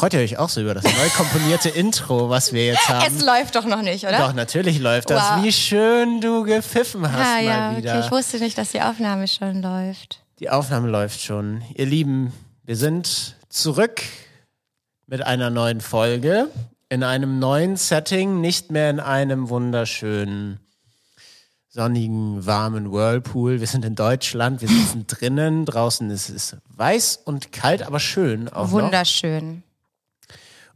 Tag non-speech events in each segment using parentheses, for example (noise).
Freut ihr euch auch so über das neu komponierte (laughs) Intro, was wir jetzt haben? Es läuft doch noch nicht, oder? Doch, natürlich läuft das. Wow. Wie schön du gepfiffen hast ah, mal ja, wieder. okay. Ich wusste nicht, dass die Aufnahme schon läuft. Die Aufnahme läuft schon. Ihr Lieben, wir sind zurück mit einer neuen Folge in einem neuen Setting, nicht mehr in einem wunderschönen sonnigen, warmen Whirlpool. Wir sind in Deutschland, wir sitzen drinnen, draußen ist es weiß und kalt, aber schön auch noch.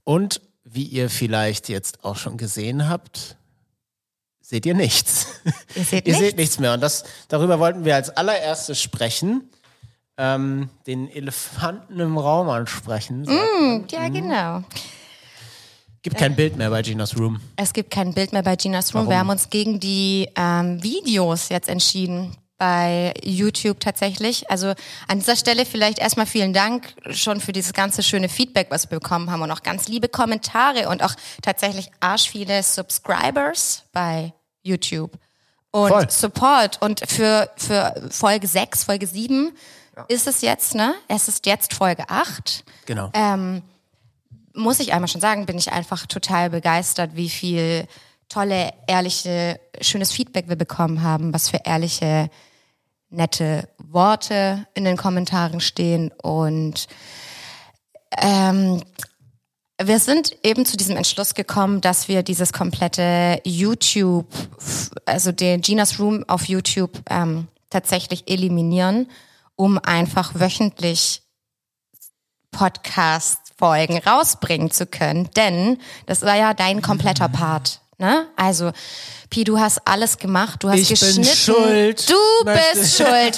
Und wie ihr vielleicht jetzt auch schon gesehen habt, seht ihr nichts. Ihr seht (laughs) ihr nichts? seht nichts mehr. Und das, darüber wollten wir als allererstes sprechen. Ähm, den Elefanten im Raum ansprechen. Mm, ja, genau. Gibt kein Bild mehr bei Ginas Room. Es gibt kein Bild mehr bei Ginas Room. Warum? Wir haben uns gegen die ähm, Videos jetzt entschieden. Bei YouTube tatsächlich. Also an dieser Stelle vielleicht erstmal vielen Dank schon für dieses ganze schöne Feedback, was wir bekommen haben und auch ganz liebe Kommentare und auch tatsächlich arsch viele Subscribers bei YouTube und Voll. Support. Und für, für Folge 6, Folge 7 ist es jetzt, ne? Es ist jetzt Folge 8 Genau. ähm, muss ich einmal schon sagen, bin ich einfach total begeistert, wie viel tolle, ehrliche, schönes Feedback wir bekommen haben, was für ehrliche, nette Worte in den Kommentaren stehen und ähm, wir sind eben zu diesem Entschluss gekommen, dass wir dieses komplette YouTube, also den Ginas Room auf YouTube ähm, tatsächlich eliminieren, um einfach wöchentlich Podcast-Folgen rausbringen zu können. Denn das war ja dein kompletter Part. Ne? Also, Pi, du hast alles gemacht, du hast Ich bin geschnitten. schuld. Du Möchte- bist schuld.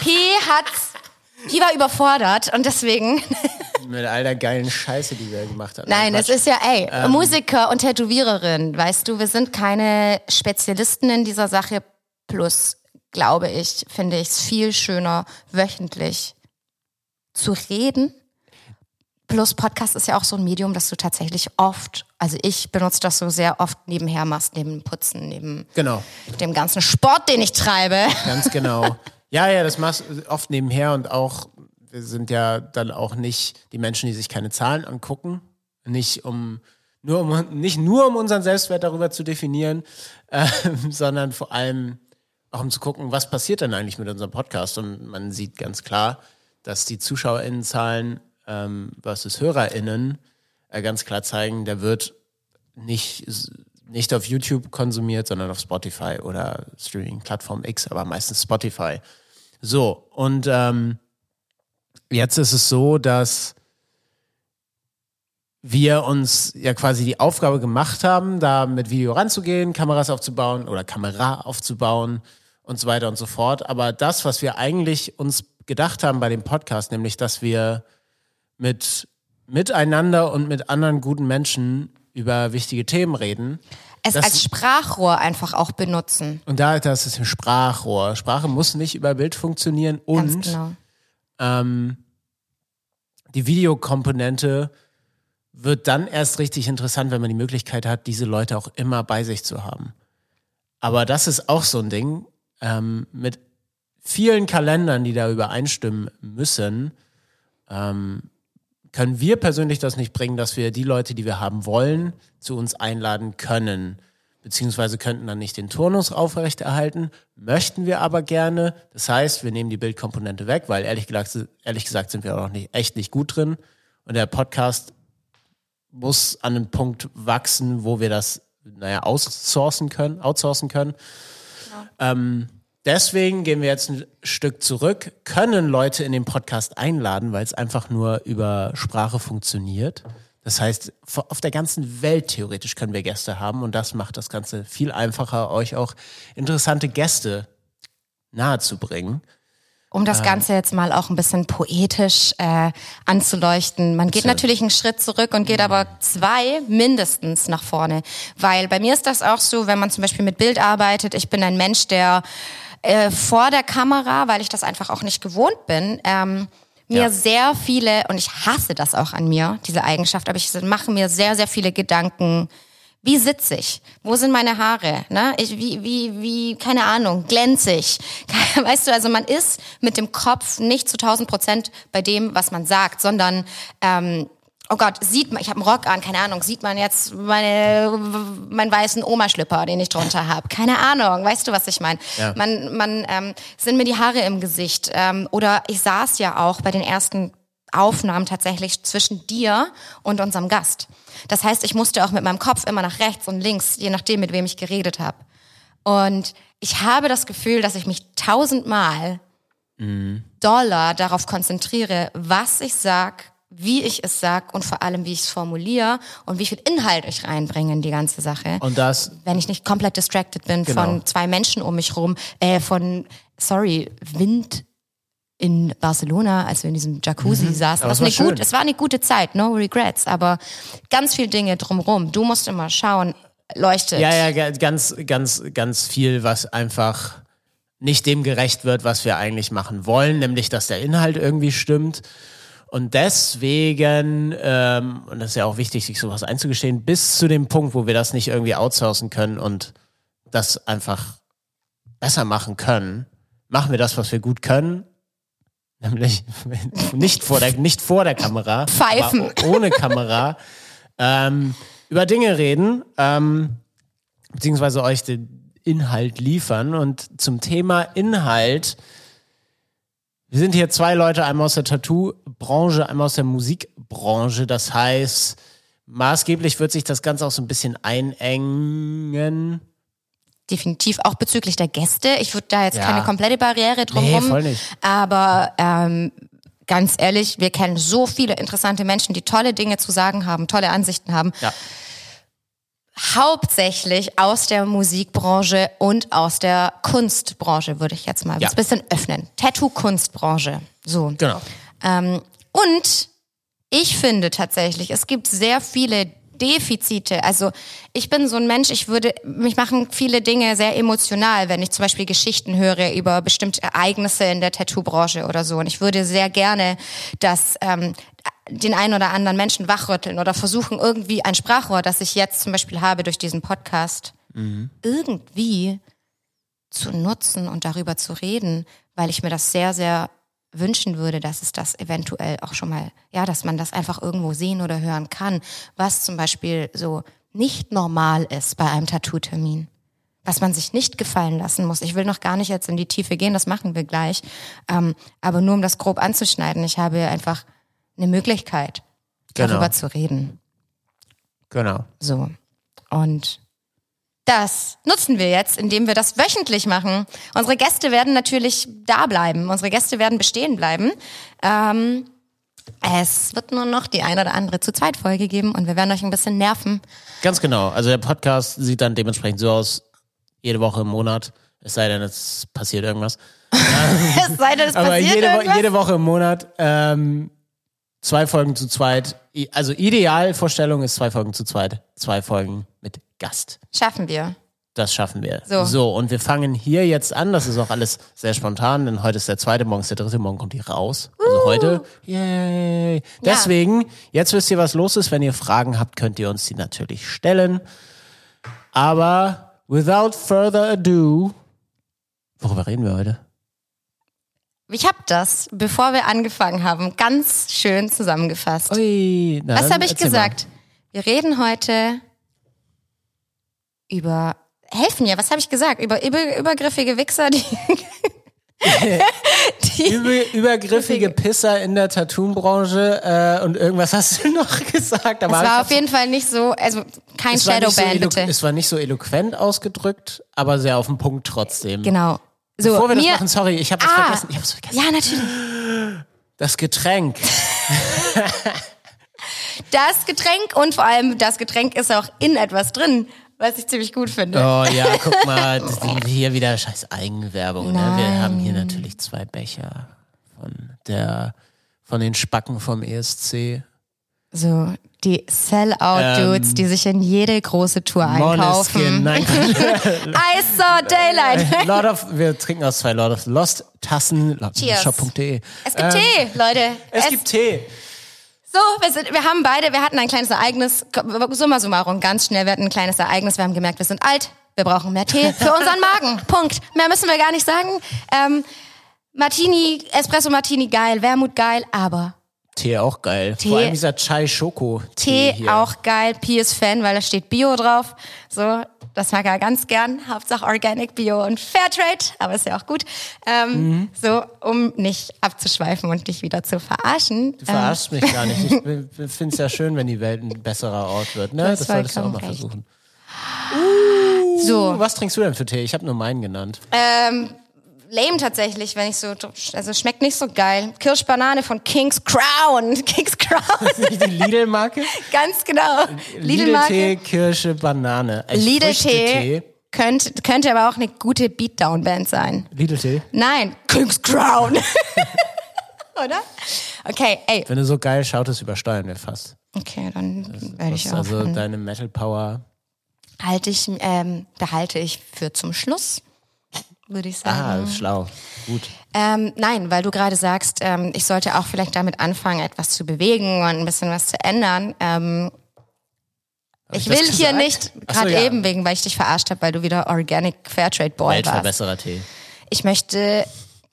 Pi hat's. Pi war überfordert und deswegen. (laughs) Mit all der geilen Scheiße, die wir gemacht haben. Nein, es Quatsch. ist ja, ey, Ähm. Musiker und Tätowiererin, weißt du, wir sind keine Spezialisten in dieser Sache. Plus, glaube ich, finde ich es viel schöner, wöchentlich zu reden. Plus, Podcast ist ja auch so ein Medium, das du tatsächlich oft, also ich benutze das so sehr oft nebenher machst, neben Putzen, neben Genau. dem ganzen Sport, den ich treibe. Ganz (laughs) genau. ja, ja, das machst du oft nebenher und auch, wir sind ja dann auch nicht die Menschen, die sich keine Zahlen angucken. Nicht um, nur um, nicht nur um unseren Selbstwert darüber zu definieren, (laughs) ähm, sondern vor allem auch um zu gucken, was passiert denn eigentlich mit unserem Podcast. Und man sieht ganz klar, dass die ZuschauerInnenzahlen ähm, versus HörerInnen äh, ganz klar zeigen, der wird nicht, nicht auf YouTube konsumiert, sondern auf Spotify oder Streaming-Plattform X, aber meistens Spotify. So, und ähm, jetzt ist es so, dass wir uns ja quasi die Aufgabe gemacht haben, da mit Video ranzugehen, Kameras aufzubauen oder Kamera aufzubauen und so weiter und so fort. Aber das, was wir eigentlich uns gedacht haben bei dem Podcast, nämlich, dass wir mit miteinander und mit anderen guten Menschen über wichtige Themen reden. Es Das- als Sprachrohr einfach auch benutzen. Und da das ist ein Sprachrohr. Sprache muss nicht über Bild funktionieren und genau. ähm, die Videokomponente wird dann erst richtig interessant, wenn man die Möglichkeit hat, diese Leute auch immer bei sich zu haben. Aber das ist auch so ein Ding ähm, mit vielen Kalendern, die da übereinstimmen müssen. Ähm, können wir persönlich das nicht bringen, dass wir die Leute, die wir haben wollen, zu uns einladen können. Beziehungsweise könnten dann nicht den Turnus aufrechterhalten, möchten wir aber gerne. Das heißt, wir nehmen die Bildkomponente weg, weil ehrlich gesagt, ehrlich gesagt sind wir auch noch nicht, echt nicht gut drin. Und der Podcast muss an einem Punkt wachsen, wo wir das, naja, outsourcen können, outsourcen können. Ähm, deswegen gehen wir jetzt ein Stück zurück, können Leute in den Podcast einladen, weil es einfach nur über Sprache funktioniert. Das heißt, auf der ganzen Welt theoretisch können wir Gäste haben und das macht das Ganze viel einfacher, euch auch interessante Gäste nahezubringen. Um das Ganze jetzt mal auch ein bisschen poetisch äh, anzuleuchten. Man geht natürlich einen Schritt zurück und geht aber zwei mindestens nach vorne. Weil bei mir ist das auch so, wenn man zum Beispiel mit Bild arbeitet, ich bin ein Mensch, der äh, vor der Kamera, weil ich das einfach auch nicht gewohnt bin, ähm, mir Ja. sehr viele, und ich hasse das auch an mir, diese Eigenschaft, aber ich mache mir sehr, sehr viele Gedanken, wie sitze ich? Wo sind meine Haare? Ne? Ich, wie, wie, wie, keine Ahnung, glänzig. (laughs) Weißt du, also man ist mit dem Kopf nicht zu 1000 Prozent bei dem, was man sagt, sondern ähm, oh Gott, sieht man, ich habe einen Rock an, keine Ahnung, sieht man jetzt meine, meinen weißen Oma-Schlipper, den ich drunter habe? Keine Ahnung, weißt du, was ich meine? Ja. Man, man ähm, sind mir die Haare im Gesicht. Ähm, oder ich saß ja auch bei den ersten Aufnahmen tatsächlich zwischen dir und unserem Gast. Das heißt, ich musste auch mit meinem Kopf immer nach rechts und links, je nachdem, mit wem ich geredet habe. Und ich habe das Gefühl, dass ich mich tausendmal Dollar darauf konzentriere, was ich sag, wie ich es sag und vor allem, wie ich es formuliere und wie viel Inhalt ich reinbringe in die ganze Sache. Und das, Wenn ich nicht komplett distracted bin Genau. von zwei Menschen um mich rum, äh, von, sorry, Wind in Barcelona, als wir in diesem Jacuzzi saßen. Mhm. Aber Das es war eine gut, es war eine gute Zeit, no regrets, aber ganz viel Dinge drumrum. Du musst immer schauen, leuchtet. ja, ja, ga- ganz, ganz, ganz viel, was einfach nicht dem gerecht wird, was wir eigentlich machen wollen, nämlich, dass der Inhalt irgendwie stimmt. Und deswegen, ähm, und das ist ja auch wichtig, sich sowas einzugestehen, bis zu dem Punkt, wo wir das nicht irgendwie outsourcen können und das einfach besser machen können, machen wir das, was wir gut können. (laughs) Nämlich nicht vor der, nicht vor der Kamera, Pfeifen. ohne Kamera, ähm, über Dinge reden, ähm, beziehungsweise euch den Inhalt liefern. Und zum Thema Inhalt, wir sind hier zwei Leute, einmal aus der Tattoo-Branche, einmal aus der Musikbranche. Das heißt, maßgeblich wird sich das Ganze auch so ein bisschen einengen. definitiv auch bezüglich der Gäste. Ich würde da jetzt Ja. keine komplette Barriere drumherum. Nee, voll nicht. Aber ähm, ganz ehrlich, wir kennen so viele interessante Menschen, die tolle Dinge zu sagen haben, tolle Ansichten haben. Ja. Hauptsächlich aus der Musikbranche und aus der Kunstbranche, würde ich jetzt mal Ja. ein bisschen öffnen. Tattoo-Kunstbranche. So. Genau. Ähm, und ich finde tatsächlich, es gibt sehr viele Defizite. Also ich bin so ein Mensch, ich würde, mich machen viele Dinge sehr emotional, wenn ich zum Beispiel Geschichten höre über bestimmte Ereignisse in der Tattoo-Branche oder so. Und ich würde sehr gerne, dass ähm, den einen oder anderen Menschen wachrütteln oder versuchen, irgendwie ein Sprachrohr, das ich jetzt zum Beispiel habe durch diesen Podcast, irgendwie zu nutzen und darüber zu reden, weil ich mir das sehr, sehr wünschen würde, dass es das eventuell auch schon mal, ja, dass man das einfach irgendwo sehen oder hören kann, was zum Beispiel so nicht normal ist bei einem Tattoo-Termin. Was man sich nicht gefallen lassen muss. Ich will noch gar nicht jetzt in die Tiefe gehen, das machen wir gleich. Ähm, aber nur um das grob anzuschneiden, ich habe einfach eine Möglichkeit, Genau. darüber zu reden. Genau. So. Und das nutzen wir jetzt, indem wir das wöchentlich machen. Unsere Gäste werden natürlich da bleiben. Unsere Gäste werden bestehen bleiben. Ähm, es wird nur noch die eine oder andere zu zweit Folge geben und wir werden euch ein bisschen nerven. Ganz genau. Also der Podcast sieht dann dementsprechend so aus, jede Woche im Monat. Es sei denn, es passiert irgendwas. (laughs) es sei denn, es Aber passiert jede, Wo irgendwas. jede Woche im Monat ähm, zwei Folgen zu zweit. Also Idealvorstellung ist zwei Folgen zu zweit, zwei Folgen mit Gast. Schaffen wir. Das schaffen wir. So. und wir fangen hier jetzt an. Das ist auch alles sehr spontan, denn heute ist der zweite, morgen ist der dritte, morgen kommt die raus. Also heute, yay. Deswegen, jetzt wisst ihr, was los ist. Wenn ihr Fragen habt, könnt ihr uns die natürlich stellen. Aber without further ado, worüber reden wir heute? Ich habe das, bevor wir angefangen haben, ganz schön zusammengefasst. Ui, na, Was habe ich erzähl mal. gesagt? Wir reden heute über helfen ja. Was habe ich gesagt? Über, über übergriffige Wichser, die, (laughs) die Über, übergriffige Pisser in der Tattoo-Branche äh, und irgendwas hast du (laughs) noch gesagt. Aber Es war auf jeden Fall nicht so, also kein so Shadowban, elo- bitte. Es war nicht so eloquent ausgedrückt, aber sehr auf den Punkt trotzdem. Genau. So, Bevor wir das machen, sorry, ich habe Ah. vergessen. Ich hab's vergessen. ja, natürlich. Das Getränk. (laughs) Das Getränk und vor allem das Getränk ist auch in etwas drin, was ich ziemlich gut finde. Oh ja, (laughs) guck mal, hier wieder scheiß Eigenwerbung. Ne? Wir haben hier natürlich zwei Becher von der von den Spacken vom ESC. So, die Sell-Out-Dudes, Ähm, die sich in jede große Tour einkaufen. (laughs) Nein, I saw Daylight. Lord of, wir trinken aus zwei Lord of Lost Tassen. Cheers. Shop.de. Es gibt Tee, Leute. Ähm, Es, gibt Tee. So, wir, sind, wir haben beide, wir hatten ein kleines Ereignis, summa summarum, ganz schnell, wir hatten ein kleines Ereignis, wir haben gemerkt, wir sind alt, wir brauchen mehr Tee für unseren Magen. (laughs) Punkt. Mehr müssen wir gar nicht sagen. Ähm, Martini, Espresso Martini geil, Wermut geil, aber Tee auch geil. Tee- Vor allem dieser Chai Schoko Tee hier. auch geil. Pi ist Fan, weil da steht Bio drauf. So, das mag er ganz gern. Hauptsache Organic, Bio und Fairtrade. Aber ist ja auch gut. Ähm, Mhm. So, um nicht abzuschweifen und dich wieder zu verarschen. Du verarschst mich gar nicht. Ich (laughs) finde es ja schön, wenn die Welt ein besserer Ort wird. Ne? hast Das solltest du auch mal recht. versuchen. Ähm, so, Was trinkst du denn für Tee? Ich habe nur meinen genannt. ähm, lame tatsächlich, wenn ich so, also schmeckt nicht so geil. Kirschbanane von King's Crown. (laughs) King's Crown. Die Lidl-Marke? (laughs) Ganz genau. Lidl-Marke. Lidl-Tee, Kirsche, Banane. Echt Lidl-Tee könnte, könnte aber auch eine gute Beatdown-Band sein. Lidl-Tee? Nein, King's Crown. (laughs) Oder? Okay, ey. Wenn du so geil schautest, übersteuern wir fast. Okay, dann werde ich auch. also deine Metal-Power. halte ich, ähm, da halte ich für zum Schluss, würde ich Ah, sagen. ist schlau. Gut. Ähm, nein, weil du gerade sagst, ähm, ich sollte auch vielleicht damit anfangen, etwas zu bewegen und ein bisschen was zu ändern. Ähm, ich ich will hier gesagt? nicht, Ach so, gerade ja. eben wegen, weil ich dich verarscht habe, weil du wieder Organic Fairtrade Boy warst. Weltverbesserer Tee. Ich möchte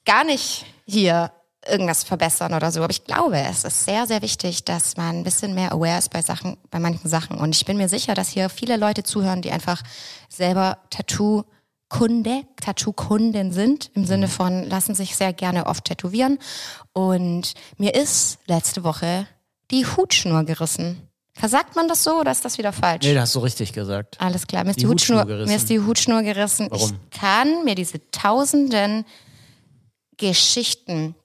gar nicht hier irgendwas verbessern oder so, aber ich glaube, es ist sehr, sehr wichtig, dass man ein bisschen mehr aware ist bei Sachen, bei manchen Sachen. Und ich bin mir sicher, dass hier viele Leute zuhören, die einfach selber Tattoo-Kunde, Tattoo-Kunden sind, im Sinne von lassen sich sehr gerne oft tätowieren. Und mir ist letzte Woche die Hutschnur gerissen. Versagt man das so oder ist das wieder falsch? Nee, das hast du richtig gesagt. Alles klar, mir ist Die die, Hutschnur, Hutschnur gerissen. mir ist die Hutschnur gerissen. Warum? Ich kann mir diese tausenden Geschichten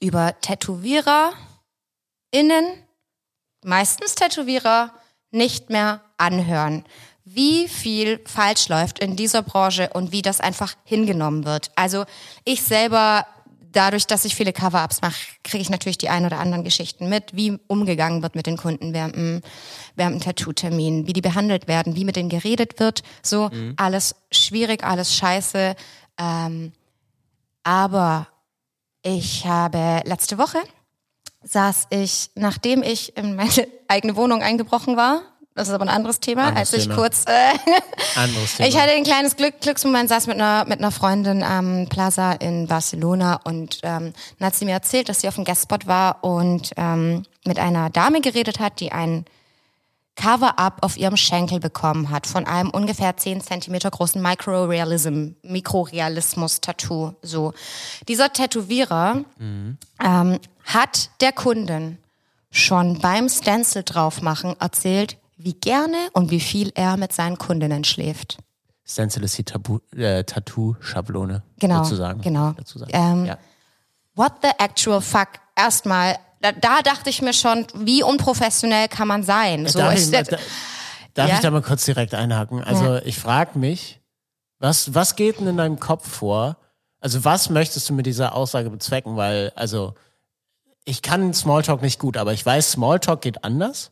über Tätowierer innen, meistens Tätowierer, nicht mehr anhören. Wie viel falsch läuft in dieser Branche und wie das einfach hingenommen wird. Also ich selber, dadurch, dass ich viele Cover-Ups mache, kriege ich natürlich die ein oder anderen Geschichten mit, wie umgegangen wird mit den Kunden während dem Tattoo-Termin, wie die behandelt werden, wie mit denen geredet wird. So, alles schwierig, alles scheiße. Ähm, aber ich habe letzte Woche saß ich, nachdem ich in meine (laughs) eigene Wohnung eingebrochen war, das ist aber ein anderes Thema, Anderes als ich Thema. kurz, äh, Anderes (laughs) Thema. ich hatte ein kleines Glück, Glücksmoment, saß mit einer, mit einer Freundin am Plaza in Barcelona und ähm, dann hat sie mir erzählt, dass sie auf dem Guestspot war und ähm, mit einer Dame geredet hat, die ein Cover-up auf ihrem Schenkel bekommen hat von einem ungefähr 10 Zentimeter großen Microrealism, Mikrorealismus-Tattoo. So. Dieser Tätowierer ähm, hat der Kundin schon beim Stencil draufmachen erzählt, wie gerne und wie viel er mit seinen Kundinnen schläft. Tabu, äh, Tattoo-Schablone. Genau, Sozusagen. genau. Dazu sagen. Ähm, ja. What the actual fuck? Erstmal, da, da dachte ich mir schon, wie unprofessionell kann man sein? So, darf ich, ich, da, darf Ja? ich da mal kurz direkt einhaken? Also ich frage mich, was, was geht denn in deinem Kopf vor? Also was möchtest du mit dieser Aussage bezwecken? Weil, also ich kann Smalltalk nicht gut, aber ich weiß, Smalltalk geht anders.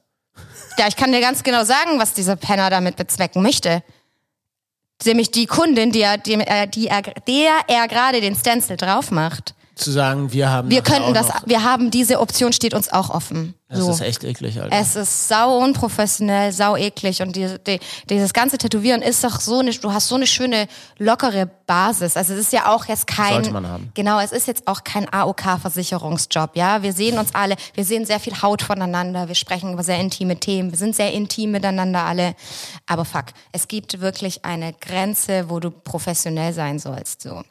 Ja, ich kann dir ganz genau sagen, was dieser Penner damit bezwecken möchte. Nämlich die Kundin, die er, die, er- die er, der er gerade den Stencil drauf macht. Zu sagen, wir haben Wir könnten das, wir haben diese Option, steht uns auch offen. das so. ist echt eklig, Alter. Es ist sau unprofessionell, sau eklig und die, die, dieses ganze Tätowieren ist doch so eine, du hast so eine schöne lockere Basis. Also es ist ja auch jetzt kein, Sollte man haben. genau, es ist jetzt auch kein AOK-Versicherungsjob, ja. Wir sehen uns alle, wir sehen sehr viel Haut voneinander, wir sprechen über sehr intime Themen, wir sind sehr intim miteinander alle. Aber fuck, es gibt wirklich eine Grenze, wo du professionell sein sollst, so.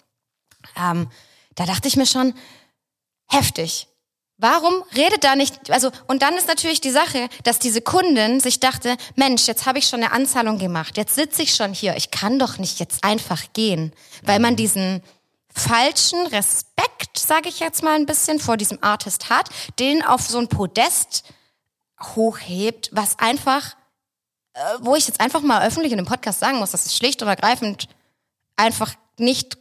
Ähm, da dachte ich mir schon, heftig. Warum redet da nicht, also, und dann ist natürlich die Sache, dass diese Kundin sich dachte, Mensch, jetzt habe ich schon eine Anzahlung gemacht, jetzt sitze ich schon hier, ich kann doch nicht jetzt einfach gehen, weil man diesen falschen Respekt, sage ich jetzt mal ein bisschen, vor diesem Artist hat, den auf so ein Podest hochhebt, was einfach, äh, wo ich jetzt einfach mal öffentlich in einem Podcast sagen muss, das ist schlicht und ergreifend einfach nicht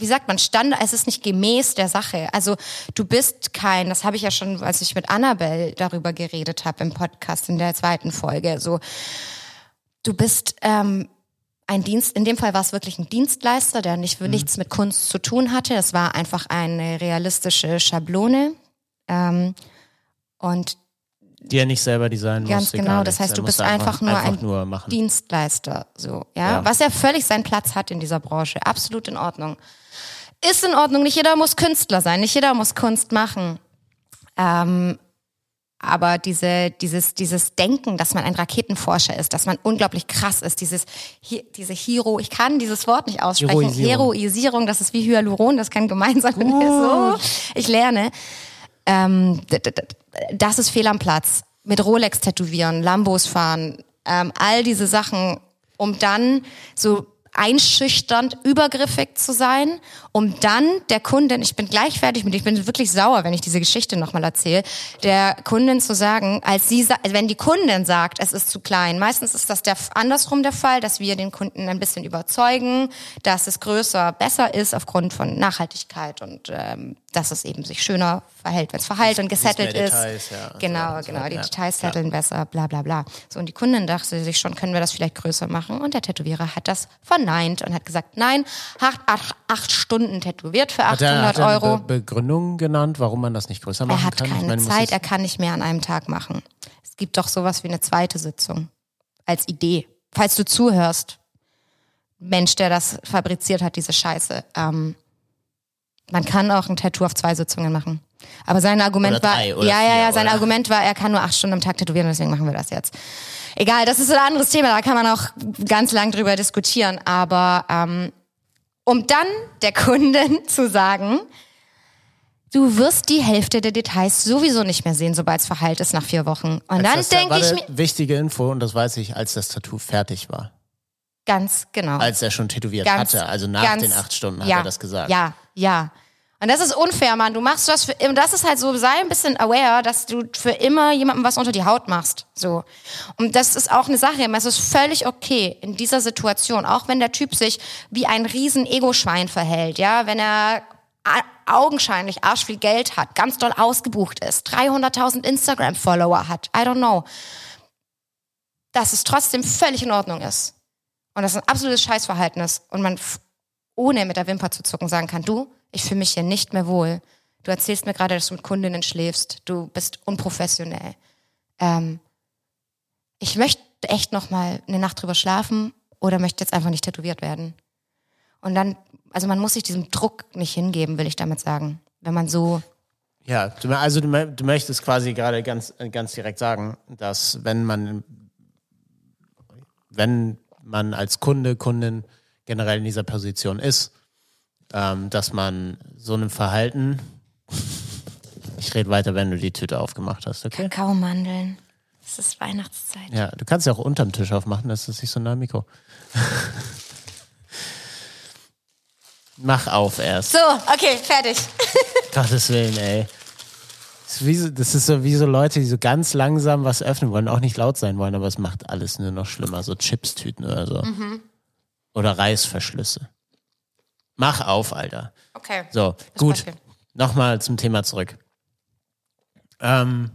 wie sagt man, Standard, es ist nicht gemäß der Sache. Also du bist kein, das habe ich ja schon, als ich mit Annabelle darüber geredet habe im Podcast in der zweiten Folge, so du bist ähm, ein Dienst, in dem Fall war es wirklich ein Dienstleister, der nicht nichts mit Kunst zu tun hatte. Es war einfach eine realistische Schablone. Ähm, und die er nicht selber designen Ganz musste. genau, das heißt, du bist musste einfach nur ein nur. Dienstleister, so, ja? Ja. Was ja völlig seinen Platz hat in dieser Branche. Absolut in Ordnung. Ist in Ordnung. Nicht jeder muss Künstler sein. Nicht jeder muss Kunst machen. Ähm, aber diese, dieses, dieses Denken, dass man ein Raketenforscher ist, dass man unglaublich krass ist, dieses, hi- diese Hero, ich kann dieses Wort nicht aussprechen, Heroisierung. Heroisierung, das ist wie Hyaluron, das kann gemeinsam (laughs) so, ich lerne. Ähm, das ist fehl am Platz. Mit Rolex tätowieren, Lambos fahren, ähm, all diese Sachen, um dann so einschüchternd, übergriffig zu sein, um dann der Kundin, ich bin gleich fertig mit, ich bin wirklich sauer, wenn ich diese Geschichte nochmal erzähle, der Kundin zu sagen, als sie, sa- wenn die Kundin sagt, es ist zu klein, meistens ist das der, andersrum der Fall, dass wir den Kunden ein bisschen überzeugen, dass es größer besser ist aufgrund von Nachhaltigkeit und ähm, dass es eben sich schöner verhält, wenn es verheilt und gesettelt ist. Details, ja, und so genau, so genau, die Ja, Details setteln besser, bla bla bla. So, und die Kundin dachte sich schon, können wir das vielleicht größer machen? Und der Tätowierer hat das verneint und hat gesagt, nein, acht, acht, acht Stunden tätowiert für Hat er, 800 hat er Euro. Be Begründung genannt, warum man das nicht größer machen Er hat kann? Keine meine, Zeit, er kann nicht mehr an einem Tag machen. Es gibt doch sowas wie eine zweite Sitzung als Idee. Falls du zuhörst, Mensch, der das fabriziert hat, diese Scheiße. Ähm, man kann auch ein Tattoo auf zwei Sitzungen machen. Aber sein Argument war, ja, ja, ja, sein oder? Argument war, er kann nur acht Stunden am Tag tätowieren, deswegen machen wir das jetzt. Egal, das ist ein anderes Thema, da kann man auch ganz lang drüber diskutieren. Aber ähm, um dann der Kundin (laughs) zu sagen, du wirst die Hälfte der Details sowieso nicht mehr sehen, sobald es verheilt ist nach vier Wochen. Und dann das denke ich eine mir, wichtige Info und das weiß ich, als das Tattoo fertig war. ganz genau. Als er schon tätowiert ganz, hatte, also nach ganz- den acht Stunden hat ja, er das gesagt. Ja, ja. Und das ist unfair, Mann. Du machst das für, und das ist halt so, sei ein bisschen aware, dass du für immer jemandem was unter die Haut machst. So. Und das ist auch eine Sache. Es ist völlig okay in dieser Situation, auch wenn der Typ sich wie ein riesen Ego-Schwein verhält, ja, wenn er augenscheinlich arsch viel Geld hat, ganz doll ausgebucht ist, 300.000 Instagram-Follower hat, I don't know, dass es trotzdem völlig in Ordnung ist. Und das ein absolutes Scheißverhalten ist und man ohne mit der Wimper zu zucken sagen kann, du, ich fühle mich hier nicht mehr wohl. Du erzählst mir gerade, dass du mit Kundinnen schläfst. Du bist unprofessionell. Ähm, ich möchte echt noch mal eine Nacht drüber schlafen oder möchte jetzt einfach nicht tätowiert werden. Und dann, also man muss sich diesem Druck nicht hingeben, will ich damit sagen. Wenn man so, Ja, du, also du, du möchtest quasi gerade ganz, ganz direkt sagen, dass wenn man, wenn man als Kunde, Kundin generell in dieser Position ist, ähm, dass man so einem Verhalten, ich rede weiter, wenn du die Tüte aufgemacht hast, okay? Kakaomandeln. Es ist Weihnachtszeit. Ja, du kannst ja auch unterm Tisch aufmachen, das ist nicht so nah am Mikro. Mach auf erst. So, okay, fertig. (laughs) Gottes Willen, ey. Das ist, so, das ist so wie so Leute, die so ganz langsam was öffnen wollen, auch nicht laut sein wollen, aber es macht alles nur noch schlimmer. So Chipstüten oder so. Oder Reißverschlüsse. Mach auf, Alter. Okay. So, gut. Nochmal zum Thema zurück. Ähm,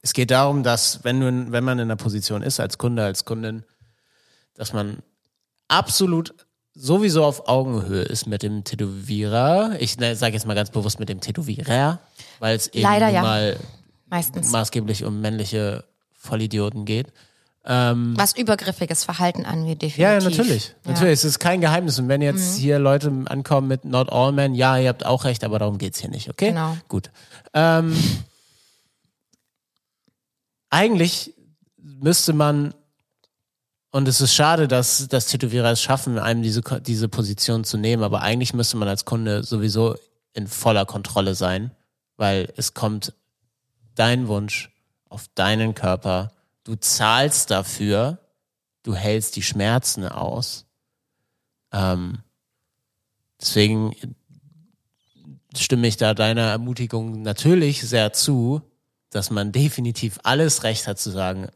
es geht darum, dass wenn, du, wenn man in einer Position ist, als Kunde, als Kundin, dass man absolut sowieso auf Augenhöhe ist mit dem Tätowierer. Ich sage jetzt mal ganz bewusst mit dem Tätowierer, weil es eben Leider ja. mal Meistens. maßgeblich um männliche Vollidioten geht. Ähm, Was übergriffiges Verhalten angeht, definitiv. Ja, ja, natürlich. Ja. Mhm. Natürlich, es ist kein Geheimnis. Und wenn jetzt hier Leute ankommen mit Not All Men, ja, ihr habt auch recht, aber darum geht's hier nicht, okay? Genau. Gut. Ähm, eigentlich müsste man, und es ist schade, dass, dass Tätowierer es schaffen, einem diese, diese Position zu nehmen, aber eigentlich müsste man als Kunde sowieso in voller Kontrolle sein, weil es kommt dein Wunsch auf deinen Körper, du zahlst dafür, du hältst die Schmerzen aus. Ähm, deswegen stimme ich da deiner Ermutigung natürlich sehr zu, dass man definitiv alles Recht hat zu sagen,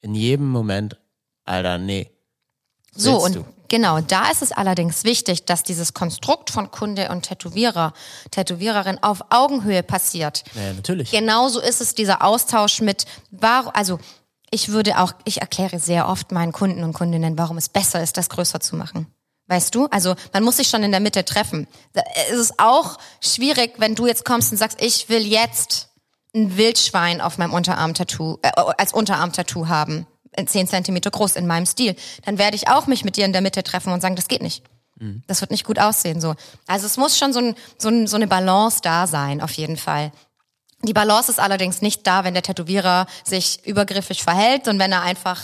in jedem Moment, Alter, nee. So, und du? genau, da ist es allerdings wichtig, dass dieses Konstrukt von Kunde und Tätowierer, Tätowiererin auf Augenhöhe passiert. Ja, natürlich. Genauso ist es dieser Austausch mit, also ich würde auch, ich erkläre sehr oft meinen Kunden und Kundinnen, warum es besser ist, das größer zu machen. Weißt du? Also man muss sich schon in der Mitte treffen. Da ist es auch schwierig, wenn du jetzt kommst und sagst, ich will jetzt ein Wildschwein auf meinem Unterarm-Tattoo, äh, als Unterarm-Tattoo haben, in 10 Zentimeter groß in meinem Stil, dann werde ich auch mich mit dir in der Mitte treffen und sagen, das geht nicht. Das wird nicht gut aussehen, so. Also es muss schon so, ein, so, ein, so eine Balance da sein, auf jeden Fall. Die Balance ist allerdings nicht da, wenn der Tätowierer sich übergriffig verhält und wenn er einfach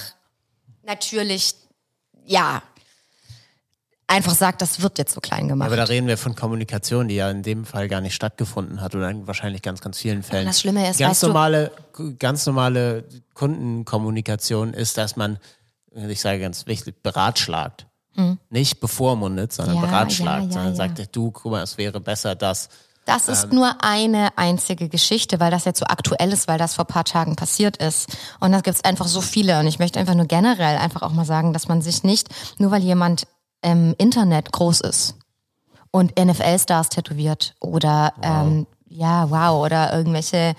natürlich, ja, einfach sagt, das wird jetzt so klein gemacht. Aber da reden wir von Kommunikation, die ja in dem Fall gar nicht stattgefunden hat oder in wahrscheinlich ganz, ganz vielen Fällen. das Schlimme ist, ganz weißt du- normale, ganz normale Kundenkommunikation ist, dass man, ich sage ganz wichtig, beratschlagt. Nicht bevormundet, sondern Hm. Ja, beratschlagt, ja, ja, sondern sagt, du, guck mal, es wäre besser das. Das ist Ähm. nur eine einzige Geschichte, weil das jetzt so aktuell ist, weil das vor ein paar Tagen passiert ist. Und da gibt es einfach so viele. Und ich möchte einfach nur generell einfach auch mal sagen, dass man sich nicht, nur weil jemand im Internet groß ist und NFL-Stars tätowiert oder ähm, ja, wow, oder irgendwelche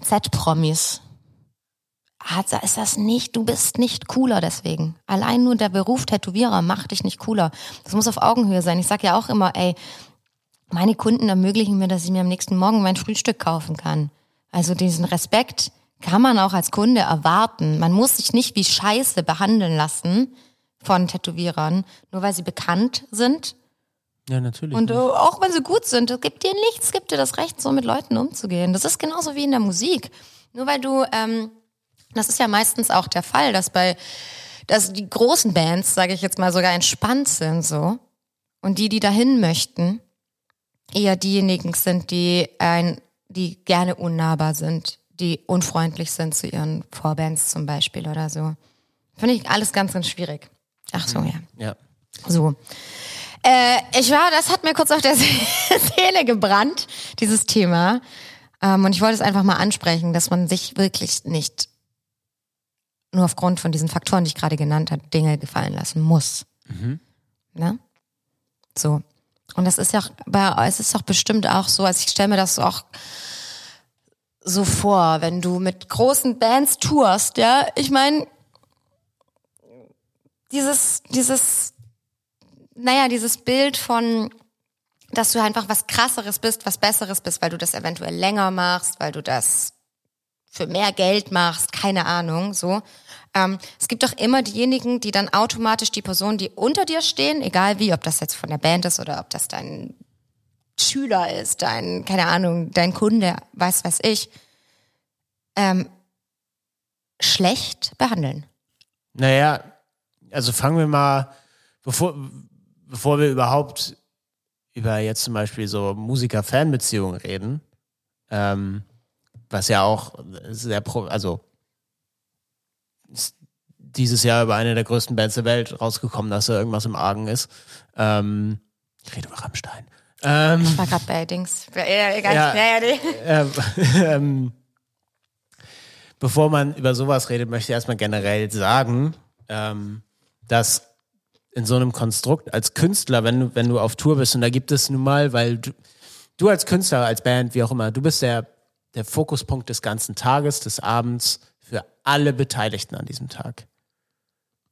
Z-Promis, ist das nicht, du bist nicht cooler deswegen. Allein nur der Beruf Tätowierer macht dich nicht cooler. Das muss auf Augenhöhe sein. Ich sag ja auch immer, ey, meine Kunden ermöglichen mir, dass ich mir am nächsten Morgen mein Frühstück kaufen kann. Also diesen Respekt kann man auch als Kunde erwarten. Man muss sich nicht wie Scheiße behandeln lassen von Tätowierern, nur weil sie bekannt sind. Ja, natürlich. Und äh, auch wenn sie gut sind, es gibt dir nichts, gibt dir das Recht, so mit Leuten umzugehen. Das ist genauso wie in der Musik. Nur weil du, ähm, das ist ja meistens auch der Fall, dass bei, dass die großen Bands, sage ich jetzt mal, sogar entspannt sind so. Und die, die dahin möchten, eher diejenigen sind, die ein, die gerne unnahbar sind, die unfreundlich sind zu ihren Vorbands zum Beispiel oder so. Finde ich alles ganz, ganz schwierig. Ach so, ja. ja. So. Äh, ich war, das hat mir kurz auf der (laughs) Seele gebrannt, dieses Thema. Ähm, und ich wollte es einfach mal ansprechen, dass man sich wirklich nicht nur aufgrund von diesen Faktoren, die ich gerade genannt habe, Dinge gefallen lassen muss. Ne? So. Und das ist ja bei, es ist doch bestimmt auch so, also ich stelle mir das auch so vor, wenn du mit großen Bands tourst, ja, ich meine, dieses, dieses, naja, dieses Bild von, dass du einfach was krasseres bist, was besseres bist, weil du das eventuell länger machst, weil du das für mehr Geld machst, keine Ahnung, so. Ähm, es gibt doch immer diejenigen, die dann automatisch die Personen, die unter dir stehen, egal wie, ob das jetzt von der Band ist oder ob das dein Schüler ist, dein, keine Ahnung, dein Kunde, weiß was ich, ähm, schlecht behandeln. Naja, also fangen wir mal, bevor, bevor wir überhaupt über jetzt zum Beispiel so Musiker-Fan-Beziehungen reden, ähm, was ja auch sehr, pro, also ist dieses Jahr über eine der größten Bands der Welt rausgekommen, dass da irgendwas im Argen ist. Ähm, ich rede über Rammstein. Ähm, Ich war gerade bei Dings. Ja, egal. Ja. Ja, ja, nee. ähm, (laughs) ähm, bevor man über sowas redet, möchte ich erstmal generell sagen, ähm, dass in so einem Konstrukt als Künstler, wenn du, wenn du auf Tour bist, und da gibt es nun mal, weil du, du als Künstler, als Band, wie auch immer, du bist der, der Fokuspunkt des ganzen Tages, des Abends für alle Beteiligten an diesem Tag.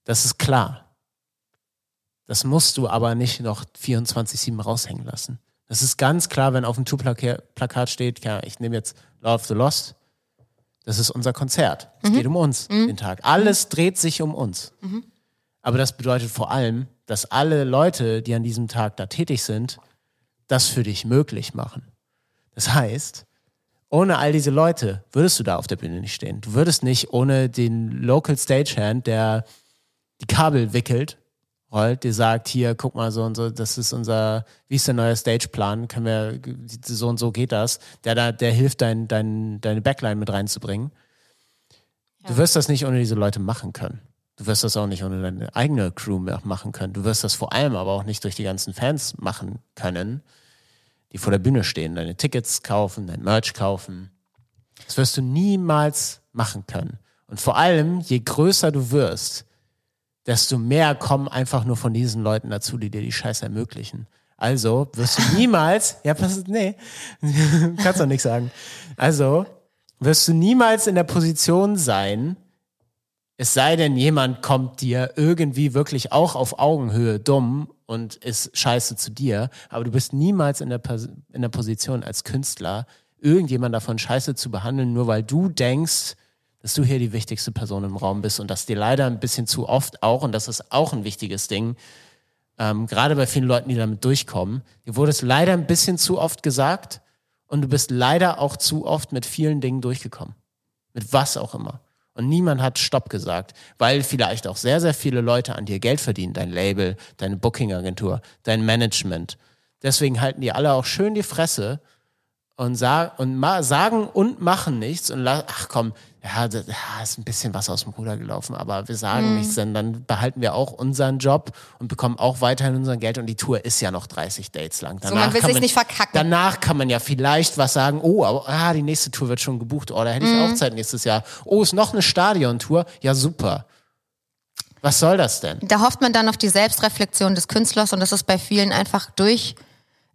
Das ist klar. Das musst du aber nicht noch 24-7 raushängen lassen. Das ist ganz klar, wenn auf dem Tourplakat steht, ja, ich nehme jetzt Love of the Lost. Das ist unser Konzert. Es geht um uns den Tag. Alles dreht sich um uns. Aber das bedeutet vor allem, dass alle Leute, die an diesem Tag da tätig sind, das für dich möglich machen. Das heißt, ohne all diese Leute würdest du da auf der Bühne nicht stehen. Du würdest nicht ohne den Local Stagehand, der die Kabel wickelt, rollt, dir sagt, hier, guck mal so und so, das ist unser, wie ist der neue Stageplan, können wir, so und so geht das, der da, der hilft, dein, dein, deine Backline mit reinzubringen. Du wirst das nicht ohne diese Leute machen können. Du wirst das auch nicht ohne deine eigene Crew machen können. Du wirst das vor allem aber auch nicht durch die ganzen Fans machen können, die vor der Bühne stehen, deine Tickets kaufen, dein Merch kaufen. Das wirst du niemals machen können. Und vor allem, je größer du wirst, desto mehr kommen einfach nur von diesen Leuten dazu, die dir die Scheiße ermöglichen. Also wirst du (laughs) niemals, ja, pass, nee, (laughs) kannst doch nichts sagen. Also wirst du niemals in der Position sein, es sei denn, jemand kommt dir irgendwie wirklich auch auf Augenhöhe dumm und ist scheiße zu dir, aber du bist niemals in der, in der Position als Künstler, irgendjemand davon scheiße zu behandeln, nur weil du denkst, dass du hier die wichtigste Person im Raum bist und dass dir leider ein bisschen zu oft auch, und das ist auch ein wichtiges Ding, ähm, gerade bei vielen Leuten, die damit durchkommen, dir wurde es leider ein bisschen zu oft gesagt und du bist leider auch zu oft mit vielen Dingen durchgekommen. Mit was auch immer. Und niemand hat Stopp gesagt, weil vielleicht auch sehr, sehr viele Leute an dir Geld verdienen. Dein Label, deine Booking-Agentur, dein Management. Deswegen halten die alle auch schön die Fresse und, sag, und sagen und machen nichts und ach komm, ja, da ist ein bisschen was aus dem Ruder gelaufen, aber wir sagen mhm. nichts, denn dann behalten wir auch unseren Job und bekommen auch weiterhin unser Geld und die Tour ist ja noch 30 Dates lang. Danach so, man will sich nicht verkacken. Danach kann man ja vielleicht was sagen, oh, aber, ah, die nächste Tour wird schon gebucht, oh, da hätte ich mhm. auch Zeit nächstes Jahr. Oh, ist noch eine Stadiontour? Ja, super. Was soll das denn? Da hofft man dann auf die Selbstreflexion des Künstlers und das ist bei vielen einfach durch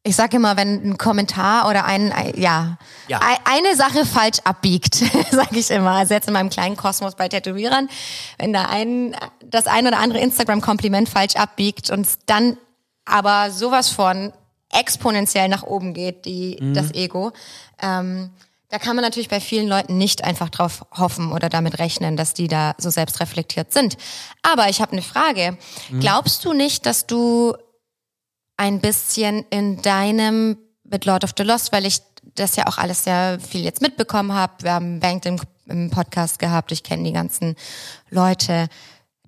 ich sage immer, wenn ein Kommentar oder ein, ja, ja. eine Sache falsch abbiegt, (laughs) sage ich immer. Also jetzt in meinem kleinen Kosmos bei Tätowierern, wenn da ein, das ein oder andere Instagram-Kompliment falsch abbiegt und dann aber sowas von exponentiell nach oben geht, die, mhm. das Ego, ähm, da kann man natürlich bei vielen Leuten nicht einfach drauf hoffen oder damit rechnen, dass die da so selbstreflektiert sind. Aber ich habe eine Frage. Mhm. Glaubst du nicht, dass du ein bisschen in deinem mit Lord of the Lost, weil ich das ja auch alles sehr viel jetzt mitbekommen habe. Wir haben Banked im, im Podcast gehabt, ich kenne die ganzen Leute,